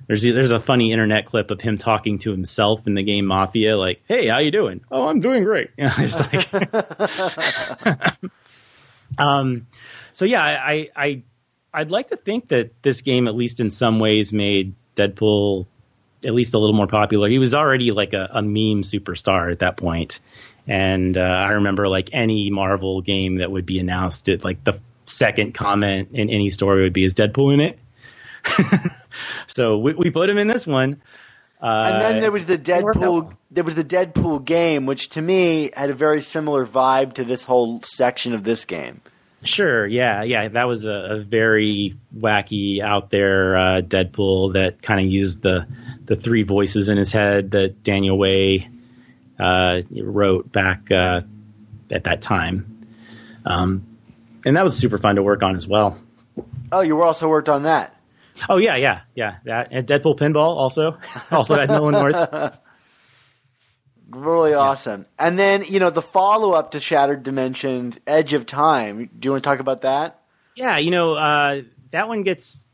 there's there's a funny internet clip of him talking to himself in the game Mafia, like, "Hey, how you doing? Oh, I'm doing great." You know, it's like, um, so yeah, I, I I'd like to think that this game, at least in some ways, made Deadpool at least a little more popular. He was already like a, a meme superstar at that point. And uh, I remember like any Marvel game that would be announced, it like the second comment in any story would be, "Is Deadpool in it?" so we, we, put him in this one. Uh, and then there was the Deadpool. There was the Deadpool game, which to me had a very similar vibe to this whole section of this game. Sure, yeah, yeah, that was a, a very wacky, out there uh, Deadpool that kind of used the the three voices in his head that Daniel Way uh, wrote back uh, at that time. Um, and that was super fun to work on as well. Oh, you also worked on that. Oh yeah, yeah, yeah. That and Deadpool Pinball also, also had Nolan North. Really awesome. Yeah. And then you know the follow up to Shattered Dimensions, Edge of Time. Do you want to talk about that? Yeah, you know uh, that one gets,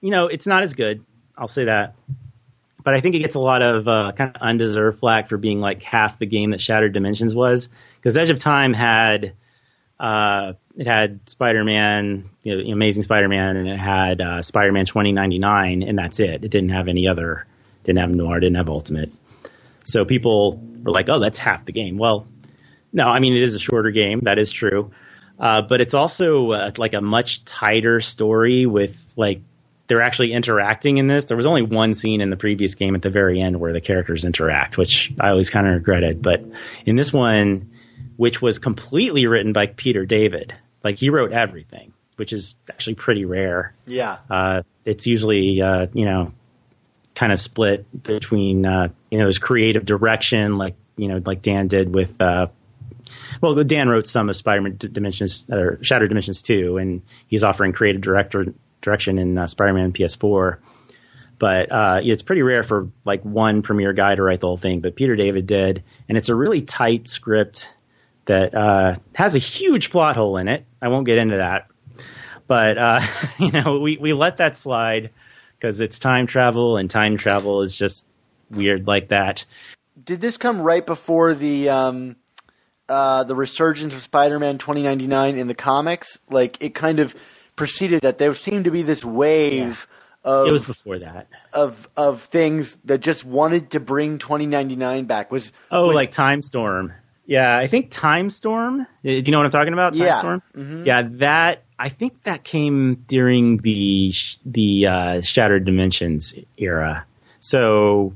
you know, it's not as good. I'll say that, but I think it gets a lot of uh, kind of undeserved flack for being like half the game that Shattered Dimensions was, because Edge of Time had uh, it had Spider-Man, you know, Amazing Spider-Man, and it had uh, Spider-Man 2099, and that's it. It didn't have any other, didn't have Noir, didn't have Ultimate. So people were like, "Oh, that's half the game." Well, no, I mean it is a shorter game. That is true, uh, but it's also uh, like a much tighter story with like they're actually interacting in this. There was only one scene in the previous game at the very end where the characters interact, which I always kind of regretted. But in this one, which was completely written by Peter David. Like he wrote everything. which is actually pretty rare. Yeah. Uh, it's usually uh, you know kind of split between uh, you know his creative direction, like you know like Dan did with. Uh, well, Dan wrote some of Spider-Man Dimensions or Shattered Dimensions 2, and he's offering creative director direction in uh, Spider-Man PS4. But uh, it's pretty rare for like one premiere guy to write the whole thing. But Peter David did, and it's a really tight script that uh, has a huge plot hole in it. I won't get into that, but uh, you know we we let that slide because it's time travel, and time travel is just weird like that. Did this come right before the um, uh, the resurgence of Spider-Man 2099 in the comics? Like it kind of preceded that. There seemed to be this wave of It was before that. of of things that just wanted to bring 2099 back. Was Oh, was- like Time Storm. Yeah, I think Time Storm. Do you know what I'm talking about? Time Yeah. Storm. Mhm. Yeah, that I think that came during the the uh, Shattered Dimensions era. So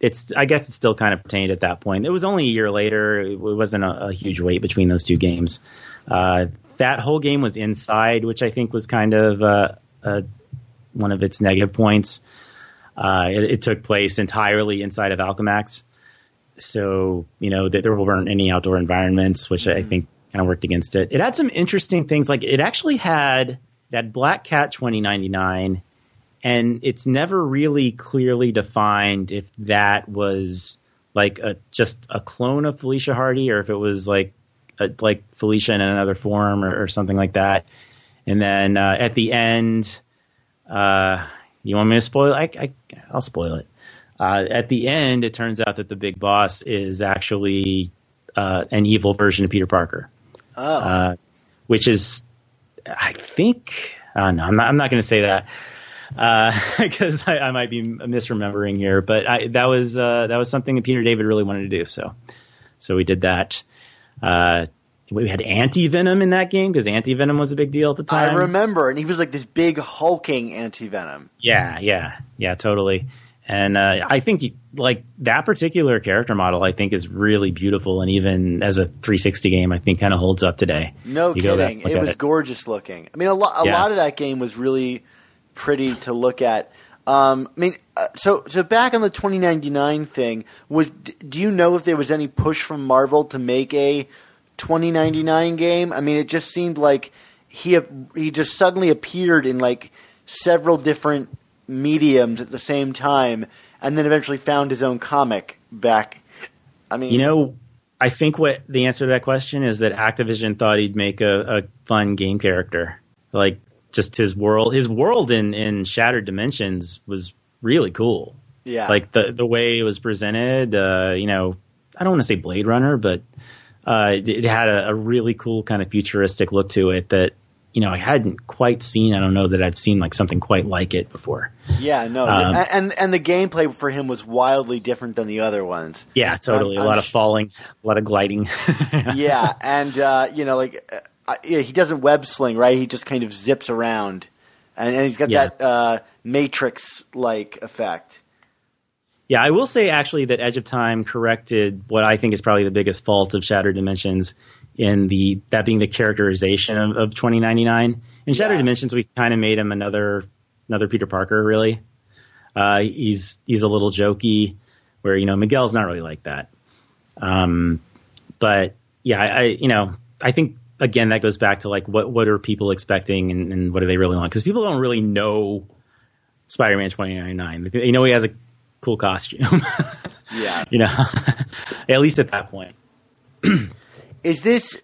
it's I guess it still kind of pertained at that point. It was only a year later. It wasn't a, a huge wait between those two games. Uh, that whole game was inside, which I think was kind of uh, uh, one of its negative points. Uh, it, it took place entirely inside of Alchemax so you know that there weren't any outdoor environments, which I think kind of worked against it. It had some interesting things, like it actually had it had Black Cat 2099, and it's never really clearly defined if that was like a just a clone of Felicia Hardy or if it was like a, like Felicia in another form or, or something like that. And then uh, at the end, uh, you want me to spoil? I, I I'll spoil it. Uh, at the end, it turns out that the big boss is actually uh, an evil version of Peter Parker, oh uh, which is, I think, uh, no, I'm not, I'm not going to say that because I, I might be misremembering here. But I, that was uh, that was something that Peter David really wanted to do. So, so we did that. Uh, we had anti venom in that game because anti venom was a big deal at the time. I remember, and he was like this big hulking anti venom. Yeah, yeah, yeah, totally. And uh, I think like that particular character model, I think is really beautiful, and even as a 360 game, I think kind of holds up today. No You back kidding, it was it. gorgeous looking. I mean, a lot a Yeah. lot of that game was really pretty to look at. Um, I mean, uh, so so back on the 2099 thing, was do you know if there was any push from Marvel to make a 2099 game? I mean, it just seemed like he he just suddenly appeared in like several different mediums at the same time, and then eventually found his own comic back. I mean, You know, I think what the answer to that question is that Activision thought he'd make a, a fun game character, like just his world. His world in in Shattered Dimensions was really cool. yeah, like the the way it was presented. Uh, you know, I don't want to say Blade Runner, but uh, it, it had a, a really cool kind of futuristic look to it that you know I hadn't quite seen. I don't know that I've seen like something quite like it before. Yeah, no, Um, and and the gameplay for him was wildly different than the other ones. Yeah, totally. I'm- a lot I'm of falling, a lot of gliding. Yeah, and uh, you know, like uh, yeah, he doesn't web sling, right? He just kind of zips around, and, and he's got Yeah. that uh, Matrix like effect. Yeah, I will say actually that Edge of Time corrected what I think is probably the biggest fault of Shattered Dimensions in the that being the characterization of, of 2099. In Shattered Yeah. Dimensions, we kind of made him another another Peter Parker. Really, uh, he's he's a little jokey, where you know Miguel's not really like that. Um, but yeah, I, I you know I think again that goes back to like what what are people expecting and, and what do they really want because people don't really know Spider-Man 2099. They know he has a cool costume. Yeah, you know, at least at that point. is this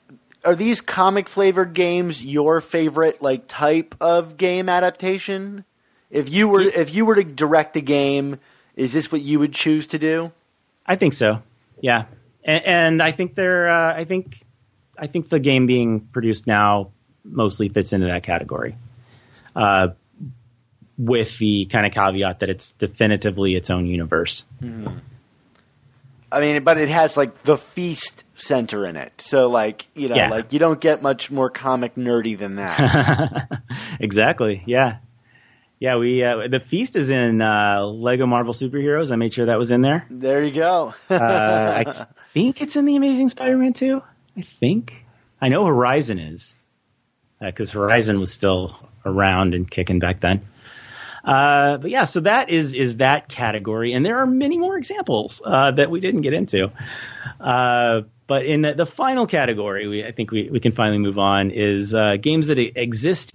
are these comic flavored games your favorite like type of game adaptation? If you were if you were to direct a game, is this what you would choose to do? I think so. Yeah, and, and I think they're. Uh, I think. I think the game being produced now mostly fits into that category. Uh, with the kind of caveat that it's definitively its own universe. I mean, but it has like the feast center in it. So like, you know, Yeah. like you don't get much more comic nerdy than that. exactly. Yeah. Yeah. We uh, the feast is in uh, Lego Marvel Superheroes. I made sure that was in there. there you go. Uh, I think it's in the Amazing Spider-Man 2. I think. I know Horizon is. because Horizon was still around and kicking back then. Uh, but yeah, so that is is that category, and there are many more examples uh, that we didn't get into. Uh, but in the, the final category, we, I think we, we can finally move on is uh, games that exist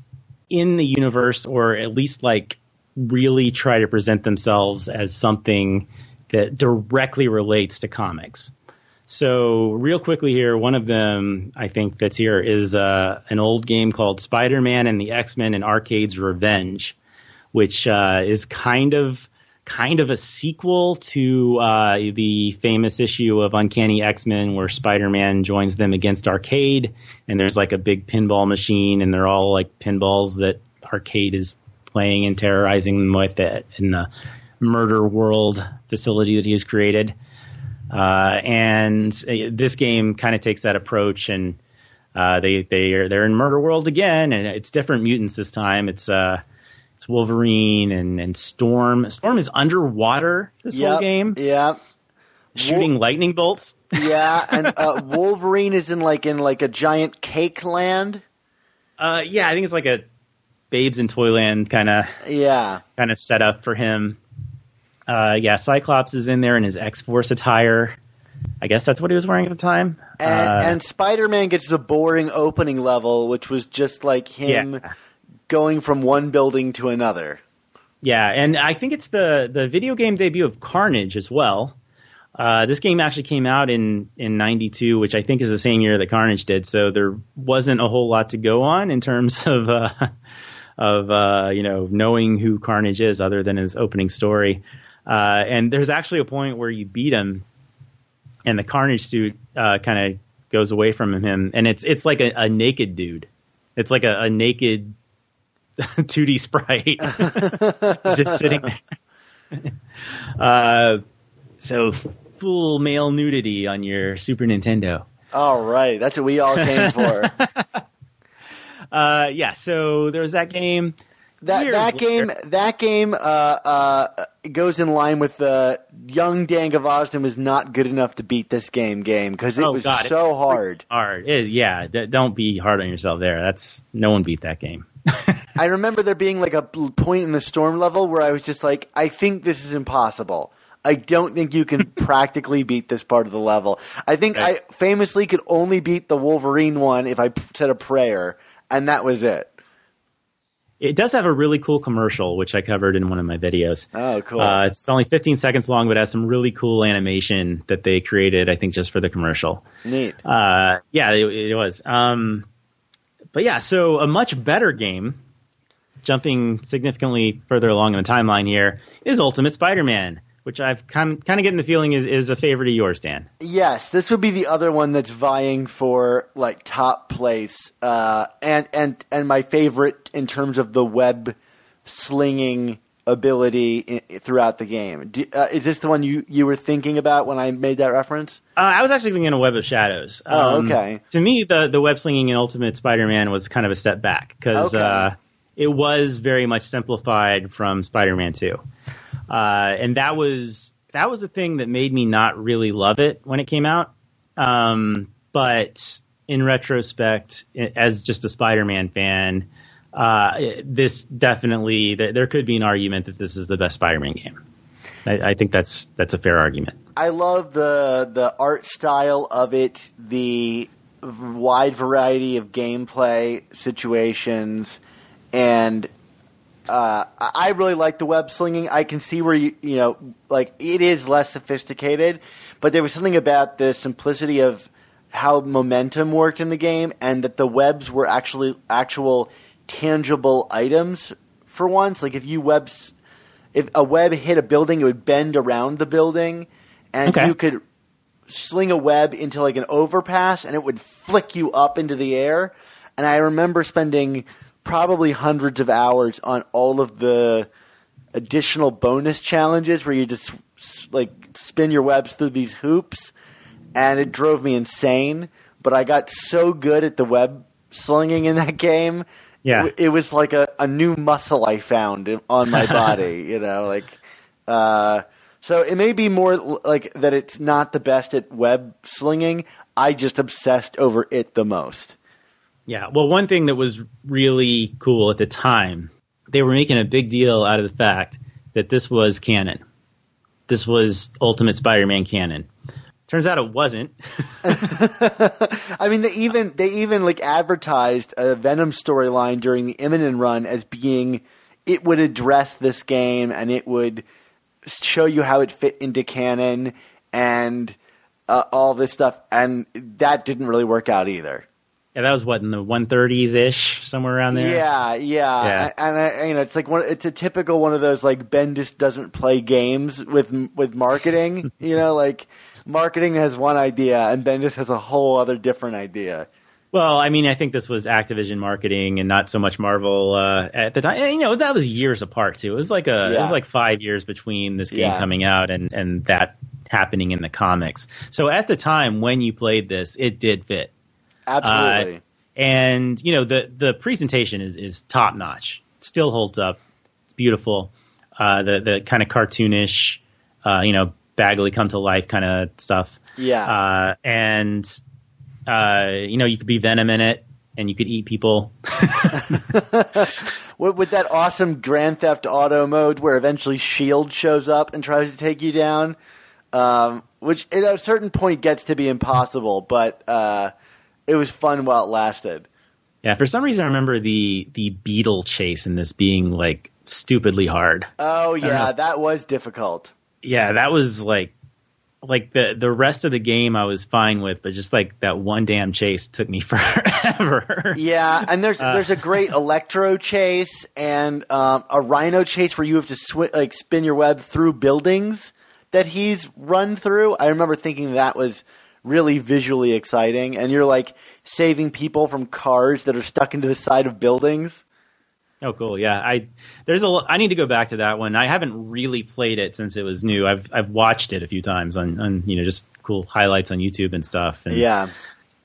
in the universe, or at least like really try to present themselves as something that directly relates to comics. So, real quickly here, one of them I think that's here is uh, an old game called Spider Man and the X Men and Arcade's Revenge which uh, is kind of kind of a sequel to uh, the famous issue of Uncanny X Men where Spider Man joins them against Arcade, and there's like a big pinball machine, and they're all like pinballs that Arcade is playing and terrorizing them with it in the murder world facility that he has created. Uh, and uh, this game kind of takes that approach and. Uh, they they are they're in Murder World again, and it's different mutants this time. It's uh, it's Wolverine and, and Storm. Storm is underwater this Yep, whole game, Yeah. shooting lightning bolts. Yeah, and uh, Wolverine is in like in like a giant cake land. Uh, yeah, I think it's like a Babes in Toyland kind of Yeah. kind of setup for him. Uh, yeah, Cyclops is in there in his X Force attire. I guess that's what he was wearing at the time. And, Uh, and Spider-Man gets the boring opening level, which was just like him Yeah. Going from one building to another. Yeah, and I think it's the the video game debut of Carnage as well. Uh, this game actually came out in in '92, which I think is the same year that Carnage did. So there wasn't a whole lot to go on in terms of uh, of uh, you know knowing who Carnage is, other than his opening story. Uh, and there's actually a point where you beat him, and the Carnage suit uh, kind of goes away from him, and it's it's like a, a naked dude. It's like a, a naked 2D sprite just sitting there. uh, so full male nudity on your Super Nintendo. All right, that's what we all came for. Uh, yeah, so there was that game. That that game that game uh, uh, goes in line with the young Dan Gvozden was not good enough to beat this game game because it Oh, was God, so hard. Hard, It- yeah. d- don't be hard on yourself there. That's no one beat that game. I remember there being like a point in the storm level where I was just like, I think this is impossible. I don't think you can practically beat this part of the level. I think. I famously could only beat the Wolverine one if I said a prayer, and that was it. It does have a really cool commercial, which I covered in one of my videos. Oh, cool. Uh, it's only 15 seconds long, but has some really cool animation that they created, I think, just for the commercial. Neat. Uh, yeah, it, it was. Um, but yeah, so a much better game, jumping significantly further along in the timeline here, is Ultimate Spider-Man, which I've kind kind of getting the feeling is, is a favorite of yours, Dan. Yes, this would be the other one that's vying for like top place, uh, and and and my favorite in terms of the web slinging ability i throughout the game. Do, uh, is this the one you you were thinking about when I made that reference? Uh, I was actually thinking of Web of Shadows. Oh, Um, okay. To me, the the web slinging in Ultimate Spider-Man was kind of a step back because Okay. uh, it was very much simplified from Spider-Man 2, uh, and that was that was the thing that made me not really love it when it came out. Um, but in retrospect, as just a Spider-Man fan, uh, this definitely th- there could be an argument that this is the best Spider-Man game. I, I think that's that's a fair argument. I love the the art style of it, the wide variety of gameplay situations, and uh, I I really like the web slinging. I can see where you you know like it is less sophisticated, but there was something about the simplicity of how momentum worked in the game, and that the webs were actually actual tangible items for once. Like if you webs if a web hit a building, it would bend around the building, and Okay. you could sling a web into like an overpass, and it would flick you up into the air. And I remember spending probably hundreds of hours on all of the additional bonus challenges where you just like spin your webs through these hoops, and it drove me insane. But I got so good at the web slinging in that game. Yeah. It, was like a, a new muscle I found on my body, you know, like, uh, so it may be more like that it's not the best at web slinging. I just obsessed over it the most. Yeah. Well, one thing that was really cool at the time, they were making a big deal out of the fact that this was canon. This was Ultimate Spider-Man canon. Turns out it wasn't. I mean, they even they even like advertised a Venom storyline during the Immonen run as being it would address this game and it would show you how it fit into canon and uh, all this stuff, and that didn't really work out either. Yeah, that was what in the 130s ish, somewhere around there. Yeah, yeah, Yeah. and, and, uh, you know, it's like one. It's a typical one of those like Bendis doesn't play games with with marketing. you know, like marketing has one idea and Bendis has a whole other different idea. Well, I mean, I think this was Activision marketing and not so much Marvel uh, at the time. And, you know, that was years apart too. It was like a, it was like five years between this game Yeah. coming out and and that happening in the comics. So at the time when you played this, it did fit. Absolutely. and you know the the presentation is is top notch. Still holds up. It's beautiful. Uh, the the kind of cartoonish, uh, you know, Bagley come to life kind of stuff. yeah. Uh, and uh, you know, you could be Venom in it, and you could eat people. with, with that awesome Grand Theft Auto mode where eventually Shield shows up and tries to take you down, um, which at a certain point gets to be impossible, but uh, it was fun while it lasted. yeah, for some reason, I remember the the beetle chase in this being like stupidly hard. Oh yeah, that was difficult. Yeah, that was like like the the rest of the game I was fine with, but just like that one damn chase took me forever. Yeah, and there's Uh. there's a great electro chase and um, a rhino chase where you have to swi- like spin your web through buildings that he's run through. I remember thinking that was really visually exciting, and you're like saving people from cars that are stuck into the side of buildings. Oh, cool. Yeah, I there's a. I need to go back to that one. I haven't really played it since it was new. I've I've watched it a few times on, on you know just cool highlights on YouTube and stuff. And, Yeah,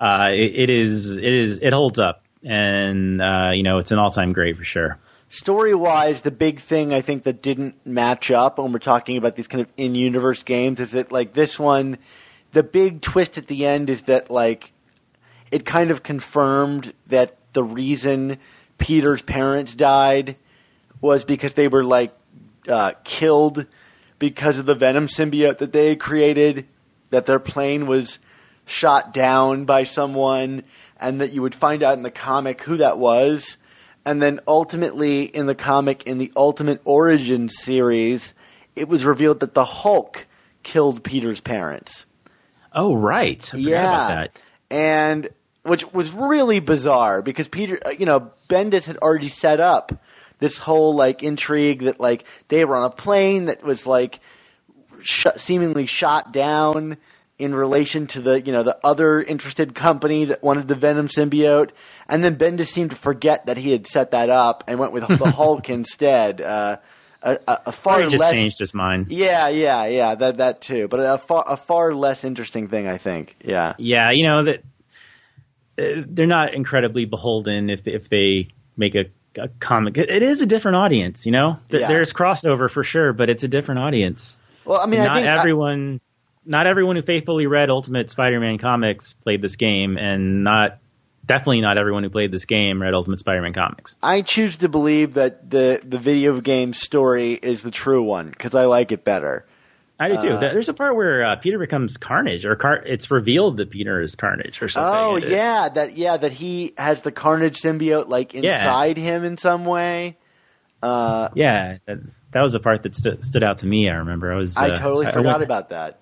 uh, it, it is it is it holds up, and uh, you know it's an all time great for sure. story wise, the big thing I think that didn't match up when we're talking about these kind of in universe games is that like this one, the big twist at the end is that like it kind of confirmed that the reason Peter's parents died was because they were like uh, killed because of the venom symbiote that they created. That their plane was shot down by someone, and that you would find out in the comic who that was. And then ultimately, in the comic, in the Ultimate Origin series, it was revealed that the Hulk killed Peter's parents. Oh right, I that. And which was really bizarre because Peter, uh, you know, Bendis had already set up this whole like intrigue that like they were on a plane that was like sh- seemingly shot down in relation to the you know the other interested company that wanted the Venom symbiote, and then Bendis seemed to forget that he had set that up and went with the Hulk instead. Uh, a, a, a far Or he just less changed his mind. yeah, yeah, yeah. That that too, but a far a far less interesting thing, I think. Yeah, Yeah, you know that uh, they're not incredibly beholden if if they make a, a comic. It is a different audience, you know. Yeah. There's crossover for sure, but it's a different audience. Well, I mean, I not I- uh, everyone, not everyone who faithfully read Ultimate Spider-Man comics played this game, and not definitely not everyone who played this game read Ultimate Spider-Man comics. I choose to believe that the the video game story is the true one because I like it better. I do too. Uh, There's a part where uh, Peter becomes Carnage, or Car- it's revealed that Peter is Carnage, or something. Oh yeah, that yeah that he has the Carnage symbiote like Yeah. inside him in some way. Uh, yeah. That, that was a part that stu- stood out to me. I remember. I was. I uh, totally I forgot went- about that.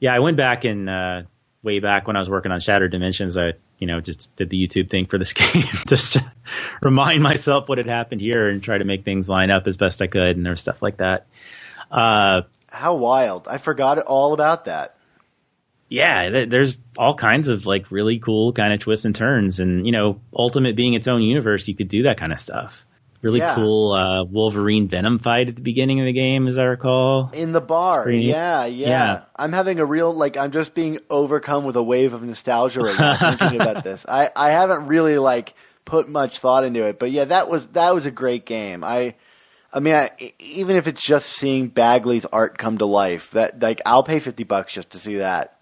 Yeah, I went back and uh, way back when I was working on Shattered Dimensions. I, you know, just did the YouTube thing for this game, just to remind myself what had happened here and try to make things line up as best I could, and there was stuff like that. Uh, How wild! I forgot all about that. yeah, th- there's all kinds of like really cool kind of twists and turns, and you know, Ultimate being its own universe, you could do that kind of stuff. Really Yeah. cool uh, Wolverine Venom fight at the beginning of the game, as I recall. In the bar, yeah, yeah, Yeah. I'm having a real like I'm just being overcome with a wave of nostalgia right now thinking about this. I I haven't really like put much thought into it, but yeah, that was that was a great game. I I mean, I, even if it's just seeing Bagley's art come to life, that like I'll pay fifty bucks just to see that.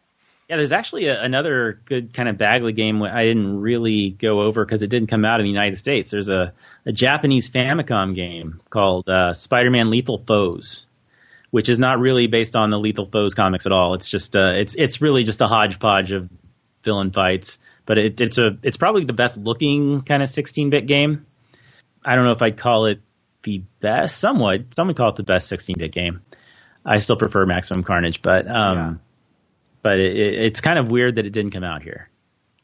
Yeah, there's actually a, another good kind of Bagley game I didn't really go over because it didn't come out in the United States. There's a, a Japanese Famicom game called uh, Spider-Man Lethal Foes, which is not really based on the Lethal Foes comics at all. It's just uh, it's it's really just a hodgepodge of villain fights, but it, it's a it's probably the best looking kind of 16-bit game. I don't know if I'd call it the best. Somewhat, some would call it the best 16-bit game. I still prefer Maximum Carnage, but um, yeah but it, it's kind of weird that it didn't come out here.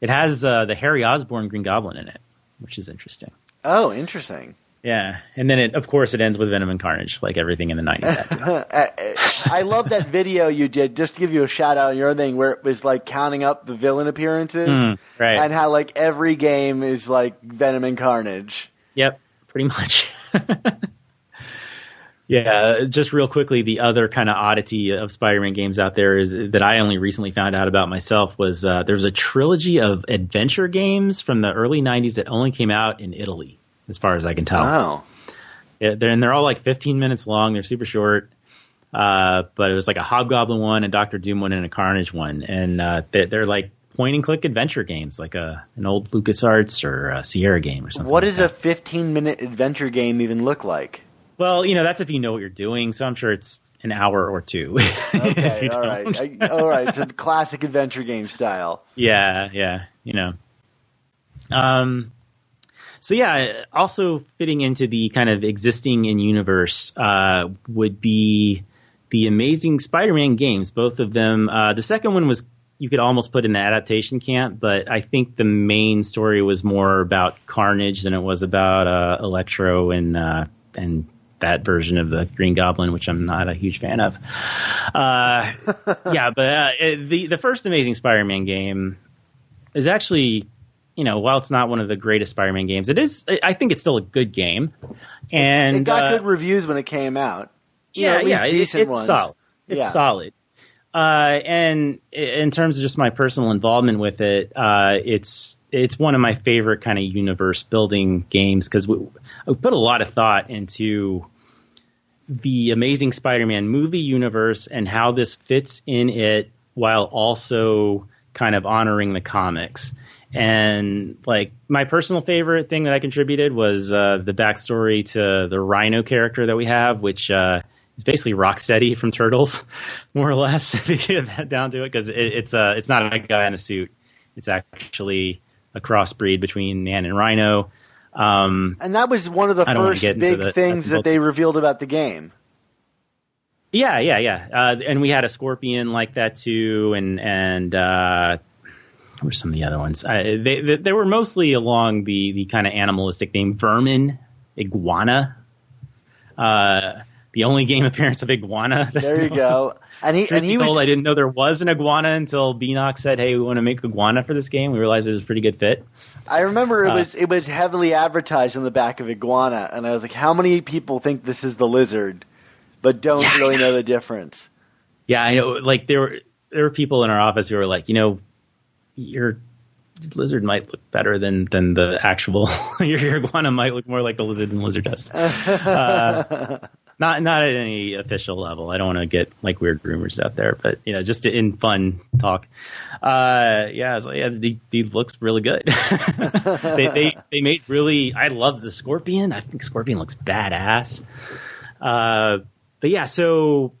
It has uh, the Harry Osborn Green Goblin in it, which is interesting. Oh, interesting. Yeah, and then it, of course, it ends with Venom and Carnage, like everything in the '90s. I love that video you did. Just to give you a shout out on your thing, where it was like counting up the villain appearances, mm, right? And how like every game is like Venom and Carnage. Yep, pretty much. Yeah, just real quickly, the other kind of oddity of Spider-Man games out there is that I only recently found out about myself was uh, there's a trilogy of adventure games from the early '90s that only came out in Italy, as far as I can tell. Wow. Yeah, they're, and they're all like 15 minutes long. They're super short. Uh, but it was like a Hobgoblin one, a Doctor Doom one, and a Carnage one, and uh, they're, they're like point and click adventure games, like a an old LucasArts or a Sierra game or something. What like does that. a 15 minute adventure game even look like? Well, you know, that's if you know what you're doing. So I'm sure it's an hour or two. okay, all right, I, all right. So the classic adventure game style. Yeah, yeah, you know. Um, so yeah, also fitting into the kind of existing in universe uh, would be the Amazing Spider-Man games. Both of them. Uh, the second one was you could almost put in the adaptation camp, but I think the main story was more about Carnage than it was about uh, Electro and uh, and that version of the Green Goblin, which I'm not a huge fan of. Uh, yeah, but uh, the the first Amazing Spider-Man game is actually, you know, while it's not one of the greatest Spider-Man games, it is. I think it's still a good game, and it got uh, good reviews when it came out. Yeah, yeah, it, it's ones. solid. It's Yeah. solid. Uh, and in terms of just my personal involvement with it, uh, it's it's one of my favorite kind of universe building games because we, we put a lot of thought into the Amazing Spider-Man movie universe and how this fits in it while also kind of honoring the comics. And like my personal favorite thing that I contributed was uh, the backstory to the Rhino character that we have, which uh, is basically Rocksteady from Turtles, more or less, if you get that down to it, because it, it's uh, it's not a guy in a suit. It's actually a crossbreed between Man and Rhino. Um, And that was one of the I don't wanna first big the- things that they revealed about the game. Yeah, yeah, yeah. Uh, and we had a scorpion like that too, and and uh, what were some of the other ones? Uh, they, they they were mostly along the the kind of animalistic theme. Vermin, iguana. Uh, the only game appearance of iguana. There you go. And he and he was told, I didn't know there was an iguana until Beenox said, "Hey, we want to make iguana for this game." We realized it was a pretty good fit. I remember it Uh, was it was heavily advertised on the back of Iguana, and I was like, how many people think this is the lizard, but don't Yeah, really know the difference? Yeah, I know. Like there were there were people in our office who were like, you know, your lizard might look better than than the actual your, iguana might look more like the lizard than lizard does. Uh, not not at any official level. I don't want to get like weird rumors out there, but you know, just in fun talk. Uh, yeah, I was like, yeah, the, the looks really good. they, they they made really. I love the scorpion. I think scorpion looks badass. Uh, but yeah, so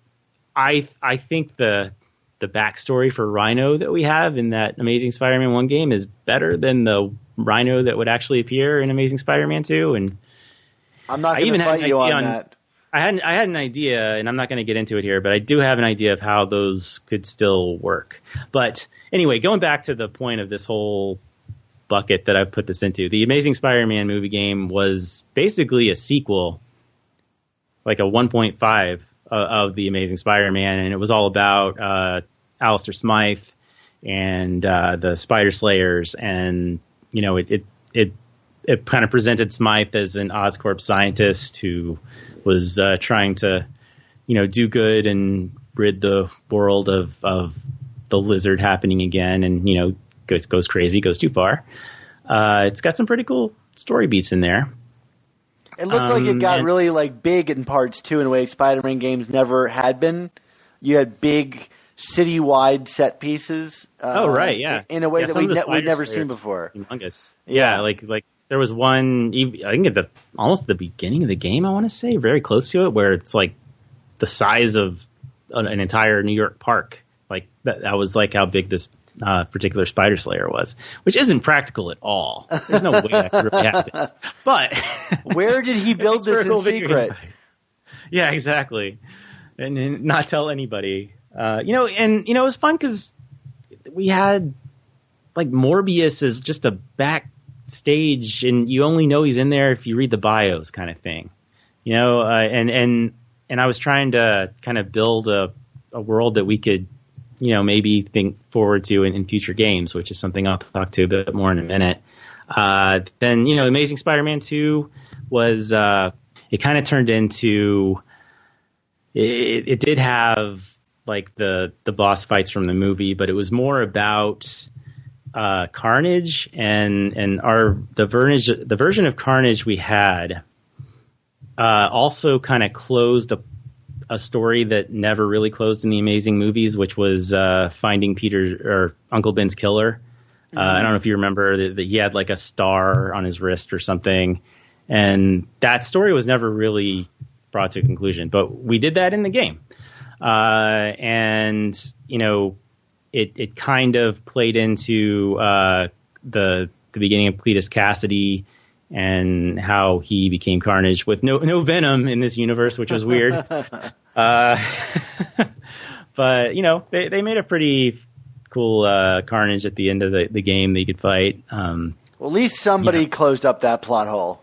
I I think the the backstory for Rhino that we have in that Amazing Spider-Man one game is better than the Rhino that would actually appear in Amazing Spider-Man two. And I'm not going even to fight you on, on- that. I had I had an idea, and I'm not going to get into it here, but I do have an idea of how those could still work. But anyway, going back to the point of this whole bucket that I've put this into, the Amazing Spider-Man movie game was basically a sequel, like a 1.5 uh, of the Amazing Spider-Man, and it was all about uh, Alistair Smythe and uh, the Spider Slayers, and you know it it it, it kind of presented Smythe as an Oscorp scientist who was uh, trying to you know do good and rid the world of of the lizard happening again, and you know goes goes crazy, goes too far. Uh, it's got some pretty cool story beats in there. It looked like it Um, got and- really like big in parts too, in a way Spider-Man games never had been. You had big city-wide set pieces. Uh, oh right, yeah. In a way Yeah, that we ne- we've never seen before. Humongous. Yeah. Yeah. like like there was one. I think at the almost the beginning of the game. I want to say very close to it, where it's like the size of an, an entire New York park. Like that, that was like how big this uh, particular spider slayer was, which isn't practical at all. There's no way that could really happen. But Where did he build this in secret? Yeah, exactly. And, and not tell anybody. Uh, you know, and you know, it was fun because we had like Morbius is just a backstage, and you only know he's in there if you read the bios, kind of thing. You know, uh, and and and I was trying to kind of build a a world that we could, you know, maybe think forward to in, in future games, which is something I'll talk to a bit more in a minute. Uh, then you know, Amazing Spider-Man Two was uh, it kind of turned into it, it did have like the the boss fights from the movie, but it was more about uh, Carnage and and our the version the version of Carnage we had uh, also kind of closed a a story that never really closed in the Amazing movies, which was uh, finding Peter or Uncle Ben's killer. Uh, I don't know if you remember that, that he had like a star on his wrist or something, and that story was never really brought to a conclusion. But we did that in the game, uh, and you know, it it kind of played into uh, the the beginning of Cletus Kasady and how he became Carnage with no no Venom in this universe, which was weird. uh, but you know, they they made a pretty cool uh, Carnage at the end of the, the game that you could fight. Um, Well, at least somebody Yeah. closed up that plot hole.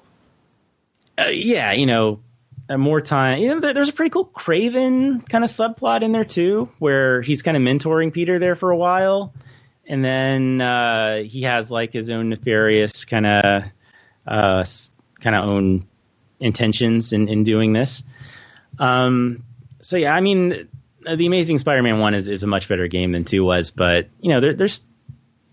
uh, yeah, you know, uh, more time. You know, there's a pretty cool Kraven kind of subplot in there too, where he's kind of mentoring Peter there for a while, and then uh, he has like his own nefarious kind of uh, kind of own intentions in, in doing this. Um, so yeah, I mean, uh, the Amazing Spider-Man one is, is a much better game than two was, but you know, there, there's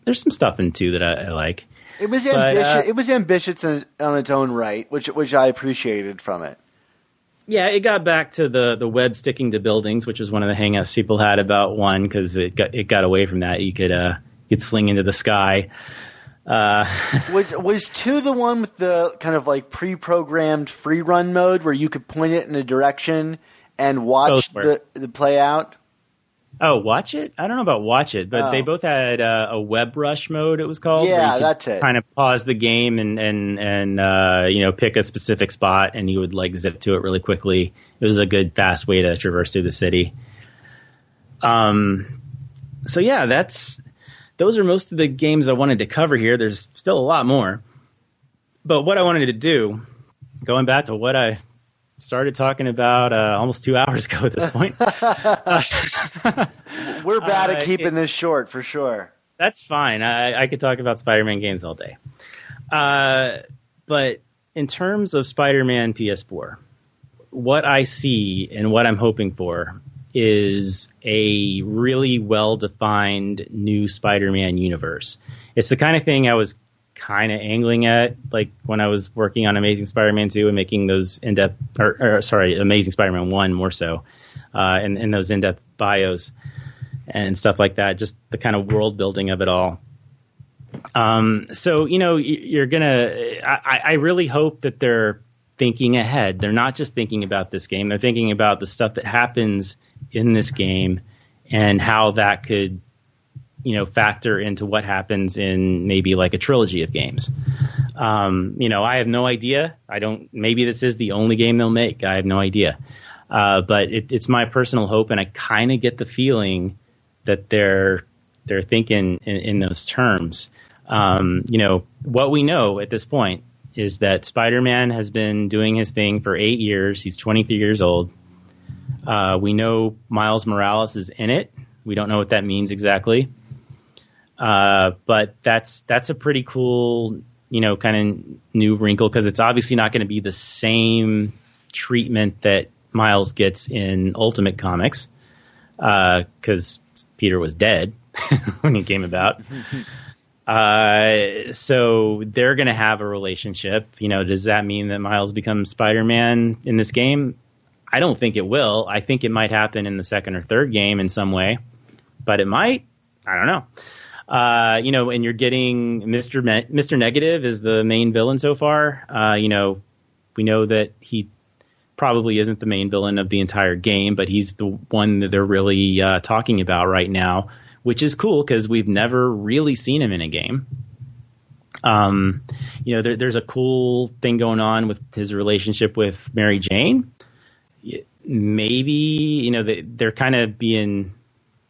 there's some stuff in two that I, I like. It was But, ambitious. uh, it was ambitious on, on its own right, which which I appreciated from it. Yeah, it got back to the the web sticking to buildings, which was one of the hangups people had about one because it got it got away from that. You could uh you could sling into the sky. Uh, Was was two the one with the kind of like pre-programmed free run mode where you could point it in a direction and watch the the play out? Oh, watch it. I don't know about watch it, but Oh. they both had uh, a web rush mode. It was called. Yeah, that's it. Kind of pause the game and and and uh, you know pick a specific spot, and you would like zip to it really quickly. It was a good fast way to traverse through the city. Um, so yeah, that's those are most of the games I wanted to cover here. There's still a lot more, but what I wanted to do, going back to what I started talking about uh, almost two hours ago at this point. We're bad Uh, at keeping it- this short for sure. That's fine. I, I could talk about Spider-Man games all day. Uh, but in terms of Spider-Man PS4, what I see and what I'm hoping for is a really well-defined new Spider-Man universe. It's the kind of thing I was kind of angling at, like when I was working on Amazing Spider-Man 2 and making those in-depth, or, or sorry, Amazing Spider-Man 1 more so, uh, and, and those in-depth bios and stuff like that. Just the kind of world building of it all. Um, so you know, you're gonna. I, I really hope that they're thinking ahead. They're not just thinking about this game. They're thinking about the stuff that happens in this game and how that could, you know, factor into what happens in maybe like a trilogy of games. Um, you know, I have no idea. I don't. Maybe this is the only game they'll make. I have no idea. Uh, but it, it's my personal hope, and I kind of get the feeling that they're they're thinking in, in those terms. Um, you know, what we know at this point is that Spider-Man has been doing his thing for eight years. He's 23 years old. Uh, we know Miles Morales is in it. We don't know what that means exactly, uh, but that's that's a pretty cool, you know, kind of new wrinkle because it's obviously not going to be the same treatment that Miles gets in Ultimate Comics because Peter was dead when he came about. Uh, so they're going to have a relationship. You know, does that mean that Miles becomes Spider-Man in this game? I don't think it will. I think it might happen in the second or third game in some way. but it might. I don't know. Uh, you know, and you're getting Mr. Me- Mr. Negative is the main villain so far. Uh, you know, we know that he probably isn't the main villain of the entire game, but he's the one that they're really uh, talking about right now, which is cool because we've never really seen him in a game. Um, you know, there, there's a cool thing going on with his relationship with Mary Jane. Maybe you know they, they're kind of being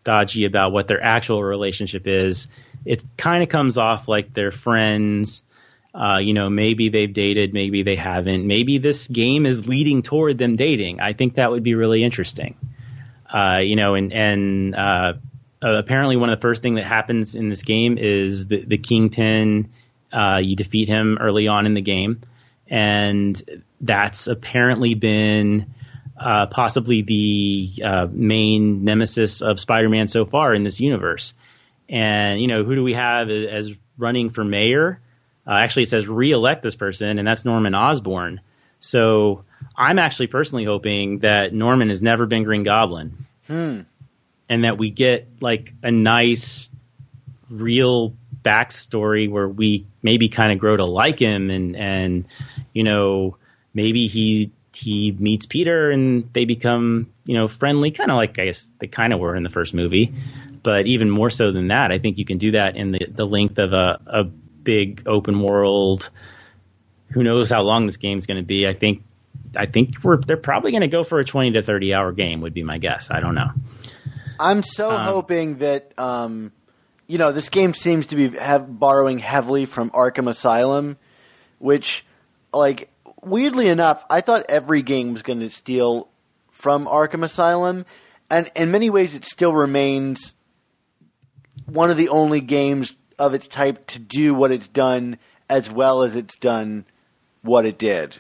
dodgy about what their actual relationship is. It kind of comes off like they're friends. Uh, you know, maybe they've dated, maybe they haven't. Maybe this game is leading toward them dating. I think that would be really interesting. Uh, you know, and and uh, apparently one of the first thing that happens in this game is the, the kingpin uh, you defeat him early on in the game, and that's apparently been uh, possibly the uh, main nemesis of Spider-Man so far in this universe. And you know, who do we have as running for mayor? Uh, actually, it says re-elect this person, and that's Norman Osborn. So I'm actually personally hoping that Norman has never been Green Goblin, Hmm. and that we get like a nice, real backstory where we maybe kind of grow to like him and and you know maybe he he meets Peter and they become you know friendly kind of like I guess they kind of were in the first movie. But even more so than that I think you can do that in the the length of a a big open world. Who knows how long this game's going to be. I think I think we're they're probably going to go for a 20 to 30 hour game would be my guess. I don't know. I'm so Um, hoping that um, you know this game seems to be have, borrowing heavily from Arkham Asylum, which, like, weirdly enough, I thought every game was going to steal from Arkham Asylum, and in many ways, it still remains one of the only games of its type to do what it's done as well as it's done what it did,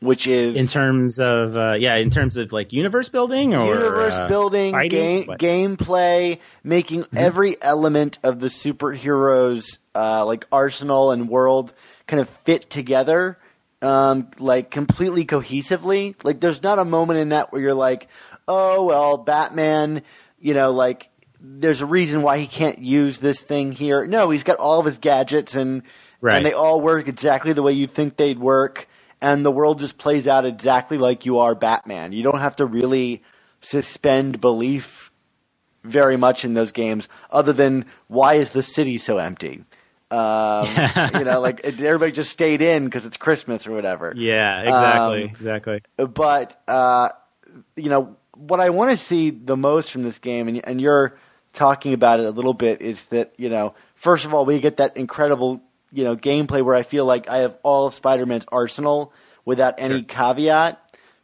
which is in terms of uh, yeah in terms of like universe building or universe uh, building, fighting? game, gameplay, making every element of the superheroes uh, like arsenal and world kind of fit together, um, like completely cohesively. Like, there's not a moment in that where you're like, oh well, Batman, you know, like there's a reason why he can't use this thing here. No, he's got all of his gadgets and Right. and they all work exactly the way you think they'd work, and the world just plays out exactly like you are Batman. You don't have to really suspend belief very much in those games, other than why is the city so empty? Um, you know, like everybody just stayed in because it's Christmas or whatever. Yeah exactly Um, exactly. but uh, you know what I want to see the most from this game, and, and you're talking about it a little bit, is that you know first of all we get that incredible you know gameplay where I feel like I have all of Spider-Man's arsenal without any caveat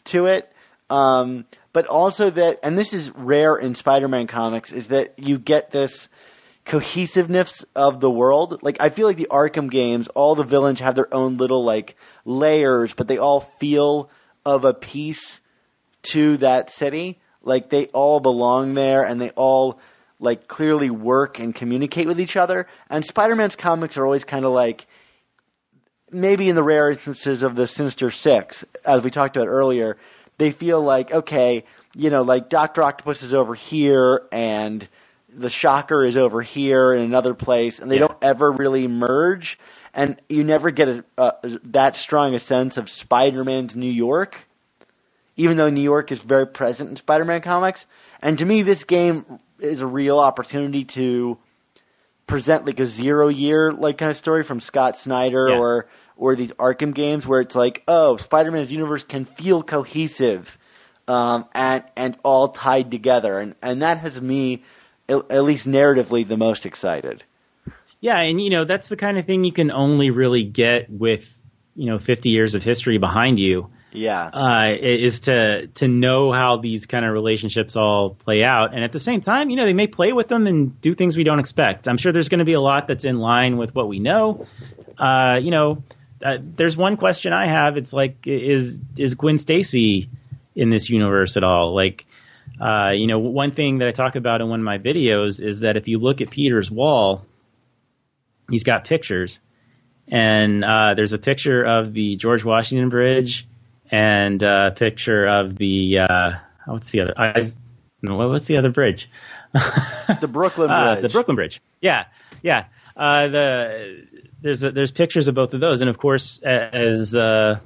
to it. Um, but also that, and this is rare in Spider-Man comics, is that you get this cohesiveness of the world. Like I feel like the Arkham games, all the villains have their own little like layers, but they all feel of a piece to that city. Like they all belong there and they all like clearly work and communicate with each other. And Spider-Man's comics are always kind of like maybe in the rare instances of the Sinister Six, as we talked about earlier, they feel like okay, you know, like Doctor Octopus is over here and the Shocker is over here in another place, and they Yeah. don't ever really merge, and you never get a, uh, that strong a sense of Spider-Man's New York, even though New York is very present in Spider-Man comics. And to me, this game is a real opportunity to present like a zero year like kind of story from Scott Snyder Yeah. or or these Arkham games where it's like, oh, Spider-Man's universe can feel cohesive um, and and all tied together, and and that has me at, least narratively the most excited. Yeah, and you know that's the kind of thing you can only really get with you know 50 years of history behind you. Yeah, Uh, is to to know how these kind of relationships all play out, and at the same time, you know, they may play with them and do things we don't expect. I'm sure there's going to be a lot that's in line with what we know. Uh, you know, uh, there's one question I have. It's like, is is Gwen Stacy in this universe at all? Like, uh, you know, one thing that I talk about in one of my videos is that if you look at Peter's wall, he's got pictures, and uh, there's a picture of the George Washington Bridge and uh, a picture of the uh, what's the other? No, what's the other bridge? The Brooklyn Ah, Bridge. the Brooklyn Bridge. Yeah, yeah. Uh, the there's there's pictures of both of those, and of course, as uh,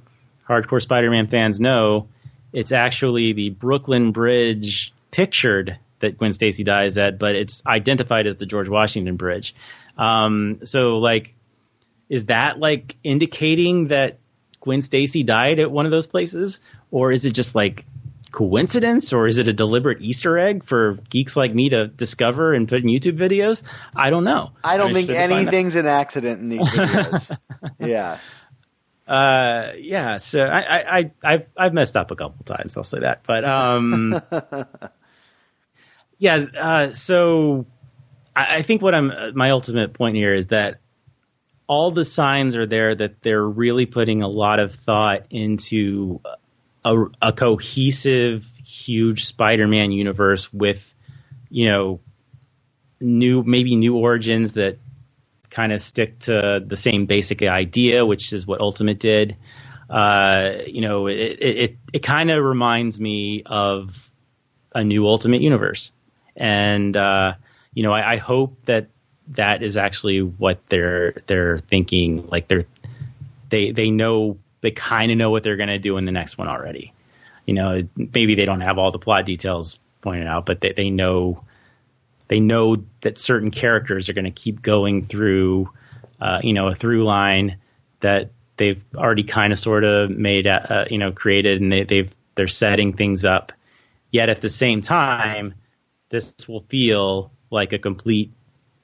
hardcore Spider-Man fans know, it's actually the Brooklyn Bridge pictured that Gwen Stacy dies at, but it's identified as the George Washington Bridge. Um, so, like, is that like indicating that Gwen Stacy died at one of those places, or is it just like coincidence, or is it a deliberate Easter egg for geeks like me to discover and put in YouTube videos? I don't know. I don't think interested to find out. anything's an accident in these videos. yeah. Uh, yeah. So I, I, I, I've, I've messed up a couple times. I'll say that. But um, yeah. Uh, so I, I think what I'm my ultimate point here is that all the signs are there that they're really putting a lot of thought into a, a cohesive, huge Spider-Man universe with, you know, new maybe new origins that kind of stick to the same basic idea, which is what Ultimate did. Uh, you know, it it, it, kind of reminds me of a new Ultimate universe, and uh, you know, I, I hope that that is actually what they're they're thinking. Like they're they they know they kind of know what they're going to do in the next one already. You know, maybe they don't have all the plot details pointed out, but they, they know they know that certain characters are going to keep going through, uh, you know, a through line that they've already kind of sort of made, uh, you know, created, and they, they've they're setting things up. Yet at the same time, this will feel like a complete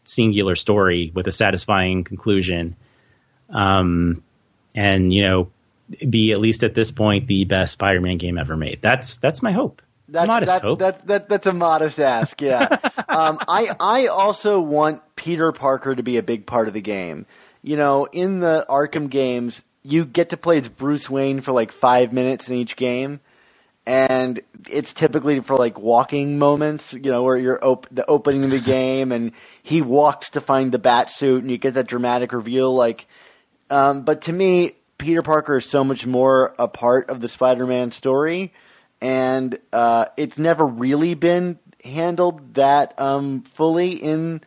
singular story with a satisfying conclusion, um, and you know, be at least at this point the best Spider-Man game ever made. That's that's my hope. That's, modest that, hope. That, that, that's a modest ask, yeah. um, I, I also want Peter Parker to be a big part of the game. You know, in the Arkham games, you get to play as Bruce Wayne for like five minutes in each game. And it's typically for like walking moments, you know, where you're op- the opening of the game and he walks to find the bat suit and you get that dramatic reveal. Like, um, but to me, Peter Parker is so much more a part of the Spider-Man story, and uh, it's never really been handled that um, fully in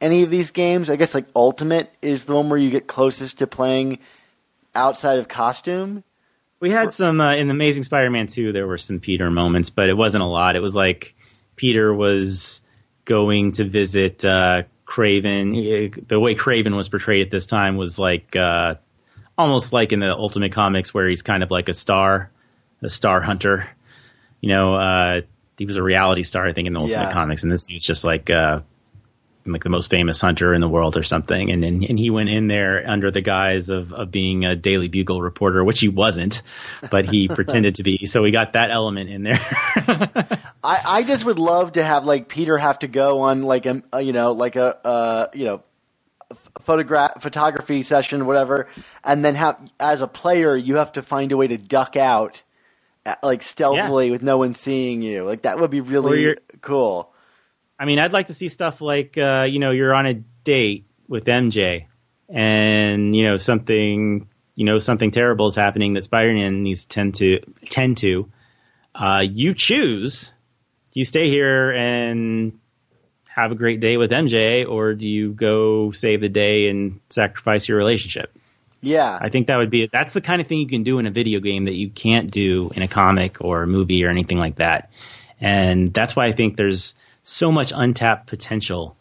any of these games. I guess like Ultimate is the one where you get closest to playing outside of costume. We had some uh, in the Amazing Spider-Man 2. There were some Peter moments, but it wasn't a lot. It was like Peter was going to visit uh, Kraven. The way Kraven was portrayed at this time was like uh, almost like in the Ultimate Comics, where he's kind of like a star, a star hunter. You know, uh, he was a reality star, I think, in the Ultimate Yeah. Comics, and this was just like uh, like the most famous hunter in the world or something. And and, and he went in there under the guise of, of being a Daily Bugle reporter, which he wasn't, but he pretended to be. So we got that element in there. I, I just would love to have like Peter have to go on like a, a you know like a uh, you know photograph photography session whatever, and then have as a player you have to find a way to duck out like stealthily with no one seeing you. Like that would be really cool. I mean, I'd like to see stuff like uh, you know you're on a date with MJ, and you know something you know something terrible is happening that Spider-Man needs to tend to tend to. Uh, you choose. Do you stay here and have a great day with MJ, or do you go save the day and sacrifice your relationship? Yeah, I think that would be that's the kind of thing you can do in a video game that you can't do in a comic or a movie or anything like that. And that's why I think there's so much untapped potential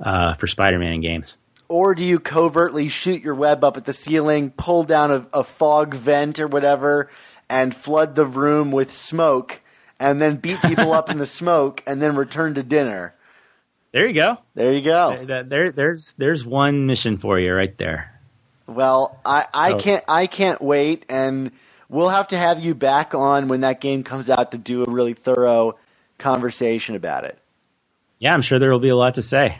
uh, for Spider-Man in games. Or do you covertly shoot your web up at the ceiling, pull down a, a fog vent or whatever, and flood the room with smoke, and then beat people up in the smoke, and then return to dinner? There you go. There you go. There, there, there's there's one mission for you right there. Well, I, I can't I can't wait, and we'll have to have you back on when that game comes out to do a really thorough conversation about it. Yeah, I'm sure there will be a lot to say.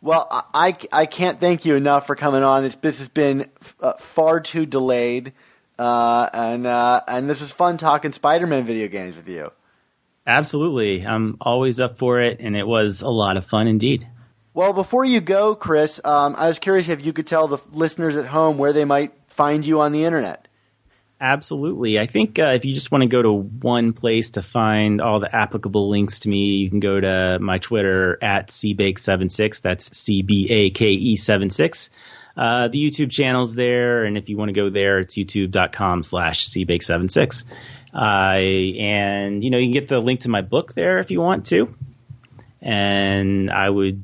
Well, I, I, I can't thank you enough for coming on. It's, this has been uh, far too delayed, uh, and uh, and this was fun talking Spider-Man video games with you. Absolutely, I'm always up for it, and it was a lot of fun indeed. Well, before you go, Chris, um, I was curious if you could tell the listeners at home where they might find you on the internet. Absolutely. I think uh, if you just want to go to one place to find all the applicable links to me, you can go to my Twitter at cbake76. That's C B A K E 76. Uh, the YouTube channel's there, and if you want to go there, it's youtube.com slash cbake76. Uh, and, you know, you can get the link to my book there if you want to. And I would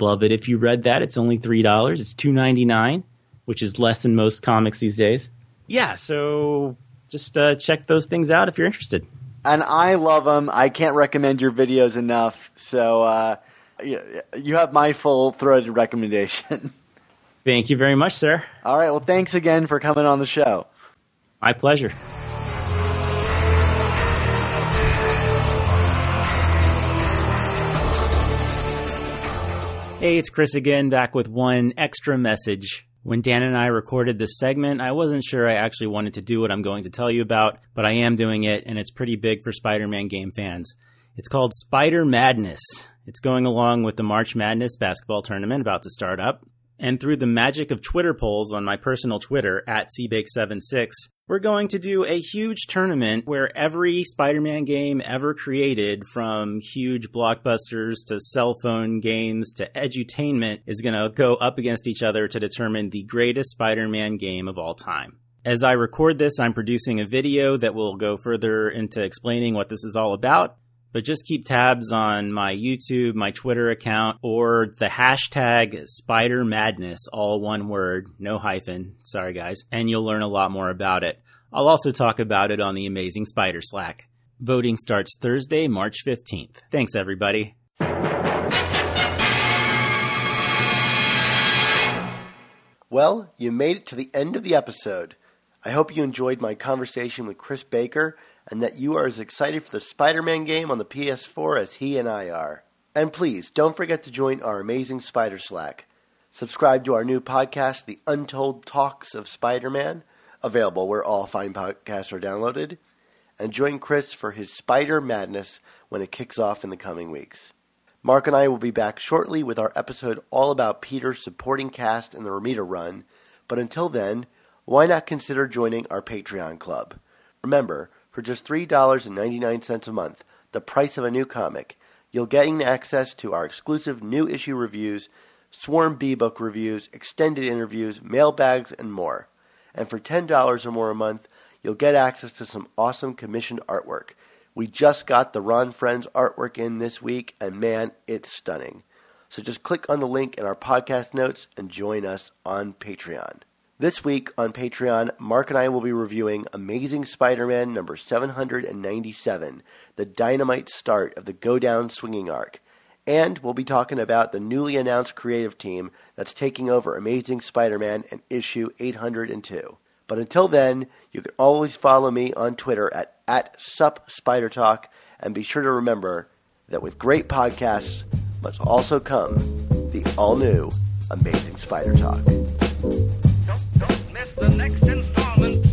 love it if you read that. It's only $3. It's two ninety nine, which is less than most comics these days yeah, so just uh, check those things out if you're interested. And I love them. I can't recommend your videos enough. So uh, you have my full throated recommendation. Thank you very much, sir. All right. Well, thanks again for coming on the show. My pleasure. Hey, it's Chris again, back with one extra message. When Dan and I recorded this segment, I wasn't sure I actually wanted to do what I'm going to tell you about, but I am doing it, and it's pretty big for Spider Man game fans. It's called Spider Madness. It's going along with the March Madness basketball tournament about to start up. And through the magic of Twitter polls on my personal Twitter, at CBake76, we're going to do a huge tournament where every Spider Man game ever created, from huge blockbusters to cell phone games to edutainment, is going to go up against each other to determine the greatest Spider Man game of all time. As I record this, I'm producing a video that will go further into explaining what this is all about. But just keep tabs on my YouTube, my Twitter account, or the hashtag Spider Madness, all one word, no hyphen. Sorry, guys. And you'll learn a lot more about it. I'll also talk about it on the Amazing Spider Slack. Voting starts Thursday, March 15th. Thanks, everybody. Well, you made it to the end of the episode. I hope you enjoyed my conversation with Chris Baker and that you are as excited for the Spider Man game on the PS4 as he and I are. And please don't forget to join our amazing Spider Slack. Subscribe to our new podcast, The Untold Talks of Spider Man, available where all fine podcasts are downloaded. And join Chris for his Spider Madness when it kicks off in the coming weeks. Mark and I will be back shortly with our episode all about Peter's supporting cast in the Romita run, but until then, why not consider joining our Patreon club? Remember, for just $3.99 a month, the price of a new comic, you'll gain access to our exclusive new issue reviews, Swarm B book reviews, extended interviews, mailbags, and more. And for $10 or more a month, you'll get access to some awesome commissioned artwork. We just got the Ron Frenz artwork in this week, and man, it's stunning. So just click on the link in our podcast notes and join us on Patreon. This week on Patreon, Mark and I will be reviewing Amazing Spider Man number 797, the dynamite start of the Go Down swinging arc. And we'll be talking about the newly announced creative team that's taking over Amazing Spider Man in issue 802. But until then, you can always follow me on Twitter at, at SupSpiderTalk, and be sure to remember that with great podcasts must also come the all new Amazing Spider Talk the next installment